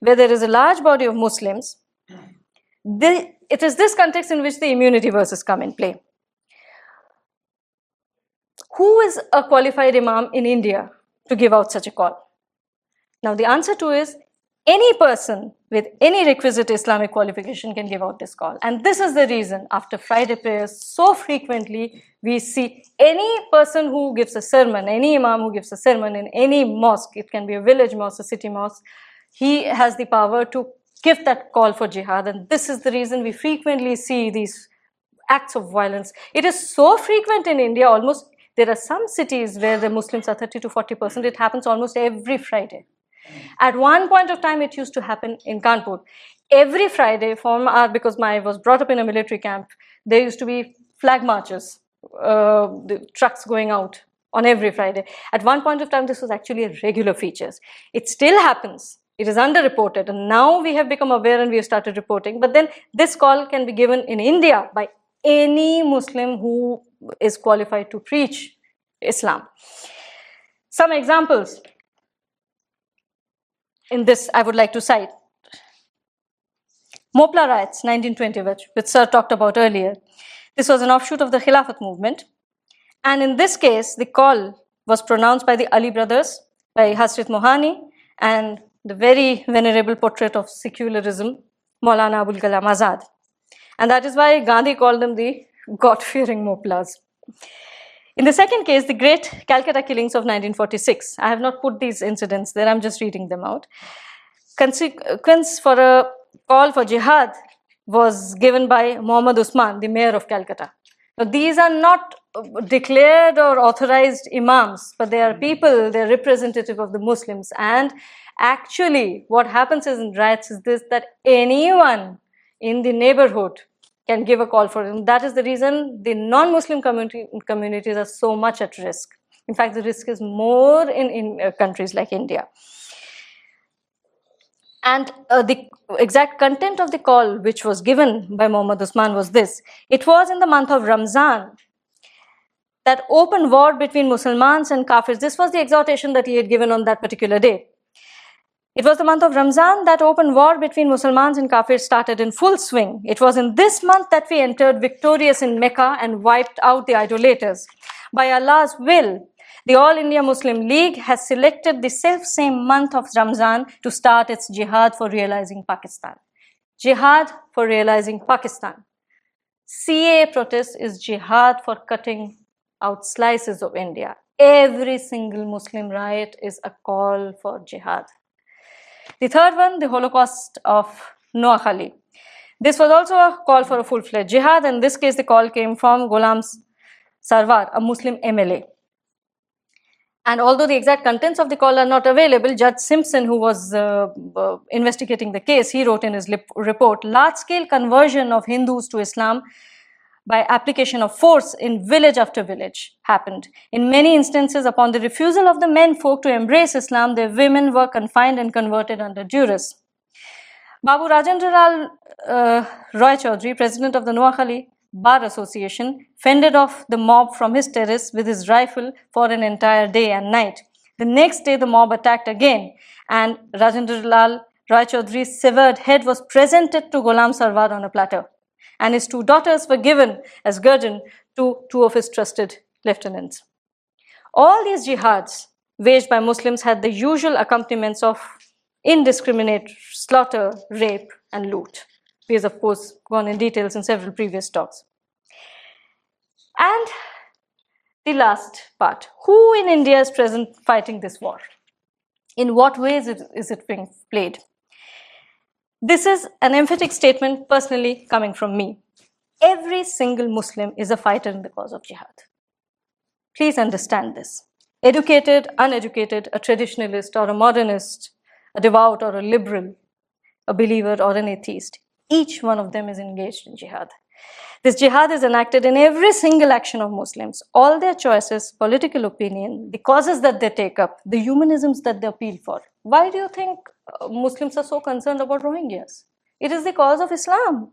[SPEAKER 1] where there is a large body of Muslims, it is this context in which the immunity verses come in play. Who is a qualified imam in India to give out such a call? Now, the answer to is any person with any requisite Islamic qualification can give out this call. And this is the reason after Friday prayers, so frequently we see any person who gives a sermon, any imam who gives a sermon in any mosque, it can be a village mosque, a city mosque, he has the power to give that call for jihad. And this is the reason we frequently see these acts of violence. It is so frequent in India, almost there are some cities where the Muslims are 30 to 40 percent. It happens almost every Friday. At one point of time, it used to happen in Kanpur. Every Friday, from our, because my was brought up in a military camp, there used to be flag marches, uh, the trucks going out on every Friday. At one point of time, this was actually a regular feature. It still happens. It is underreported, and now we have become aware and we have started reporting. But then this call can be given in India by any Muslim who is qualified to preach Islam. Some examples in this I would like to cite. Mopla riots, 1920, which, which Sir talked about earlier. This was an offshoot of the Khilafat movement. And in this case, the call was pronounced by the Ali brothers, by Hasrat Mohani, and the very venerable portrait of secularism, Maulana Abul Kalam Azad. And that is why Gandhi called them the God fearing Moplas. In the second case, the great Calcutta killings of 1946, I have not put these incidents there, I'm just reading them out. Consequence for a call for jihad was given by Muhammad Usman, the mayor of Calcutta. Now, these are not declared or authorized imams, but they are hmm. people, they're representative of the Muslims. And actually, what happens is in riots is this that anyone in the neighborhood can give a call for. And that is the reason the non-Muslim community, communities are so much at risk. In fact, the risk is more in, in uh, countries like India. And uh, the exact content of the call which was given by Muhammad Usman was this. It was in the month of Ramzan that open war between Muslims and Kafirs. This was the exhortation that he had given on that particular day. It was the month of Ramzan that open war between Muslims and Kafirs started in full swing. It was in this month that we entered victorious in Mecca and wiped out the idolaters. By Allah's will, the All India Muslim League has selected the self same month of Ramzan to start its jihad for realizing Pakistan. Jihad for realizing Pakistan. CAA protest is jihad for cutting out slices of India. Every single Muslim riot is a call for jihad. The third one, the Holocaust of Noakhali. This was also a call for a full-fledged jihad. In this case, the call came from Ghulam Sarwar, a Muslim MLA. And although the exact contents of the call are not available, Judge Simpson, who was uh, uh, investigating the case, he wrote in his report, large-scale conversion of Hindus to Islam by application of force in village after village happened. In many instances, upon the refusal of the men folk to embrace Islam, their women were confined and converted under duress. Babu Rajendra Lal uh, Roy Chaudhary, president of the Noakhali Bar Association, fended off the mob from his terrace with his rifle for an entire day and night. The next day, the mob attacked again, and Rajendra Lal Roy Chaudhary's severed head was presented to Ghulam Sarwar on a platter and his two daughters were given as guardian to two of his trusted lieutenants. All these jihads waged by Muslims had the usual accompaniments of indiscriminate slaughter, rape, and loot. We have, of course, gone in details in several previous talks. And the last part who in India is present fighting this war? In what ways is it being played? This is an emphatic statement personally coming from me. Every single Muslim is a fighter in the cause of jihad. Please understand this. Educated, uneducated, a traditionalist or a modernist, a devout or a liberal, a believer or an atheist, each one of them is engaged in jihad. This jihad is enacted in every single action of Muslims. All their choices, political opinion, the causes that they take up, the humanisms that they appeal for. Why do you think uh, Muslims are so concerned about Rohingyas? It is the cause of Islam.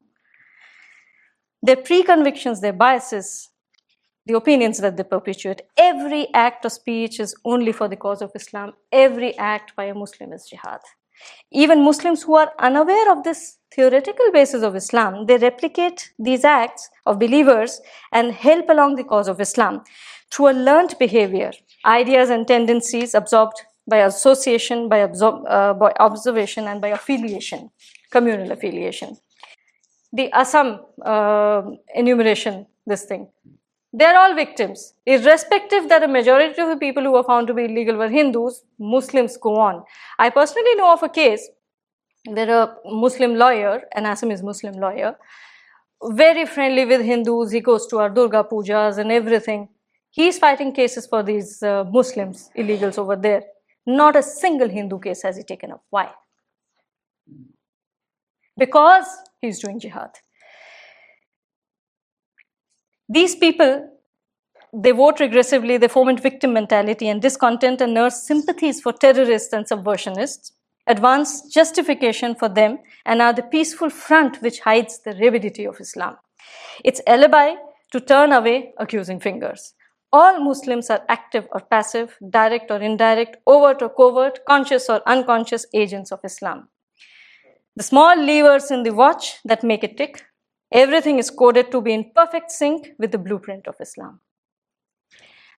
[SPEAKER 1] Their pre-convictions, their biases, the opinions that they perpetuate. Every act of speech is only for the cause of Islam. Every act by a Muslim is jihad. Even Muslims who are unaware of this theoretical basis of Islam, they replicate these acts of believers and help along the cause of Islam through a learned behavior, ideas and tendencies absorbed by association, by, absor- uh, by observation, and by affiliation, communal affiliation. The Assam uh, enumeration, this thing. They're all victims. Irrespective that a majority of the people who were found to be illegal were Hindus, Muslims go on. I personally know of a case where a Muslim lawyer, an Assamese Muslim lawyer, very friendly with Hindus, he goes to our Durga pujas and everything. He's fighting cases for these uh, Muslims, illegals over there. Not a single Hindu case has he taken up. Why? Because he's doing jihad. These people, they vote regressively, they foment victim mentality and discontent and nurse sympathies for terrorists and subversionists, advance justification for them, and are the peaceful front which hides the rabidity of Islam. It's alibi to turn away accusing fingers. All Muslims are active or passive, direct or indirect, overt or covert, conscious or unconscious agents of Islam. The small levers in the watch that make it tick Everything is coded to be in perfect sync with the blueprint of Islam.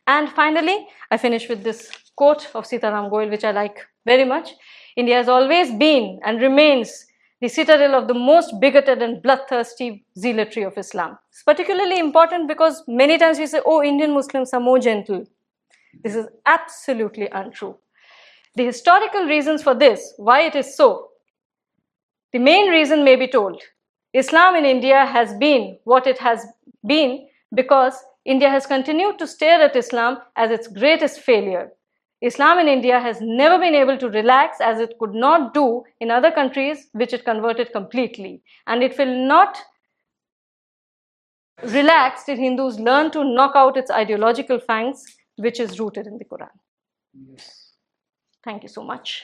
[SPEAKER 1] And finally, I finish with this quote of Sitaram Goel, which I like very much. India has always been and remains the citadel of the most bigoted and bloodthirsty zealotry of Islam. It's particularly important because many times we say, oh, Indian Muslims are more gentle. This is absolutely untrue. The historical reasons for this, why it is so, the main reason may be told Islam in India has been what it has been because India has continued to stare at Islam as its greatest failure. Islam in India has never been able to relax as it could not do in other countries which it converted completely. And it will not relax till Hindus learn to knock out its ideological fangs, which is rooted in the Quran.
[SPEAKER 3] Yes.
[SPEAKER 1] Thank you so much.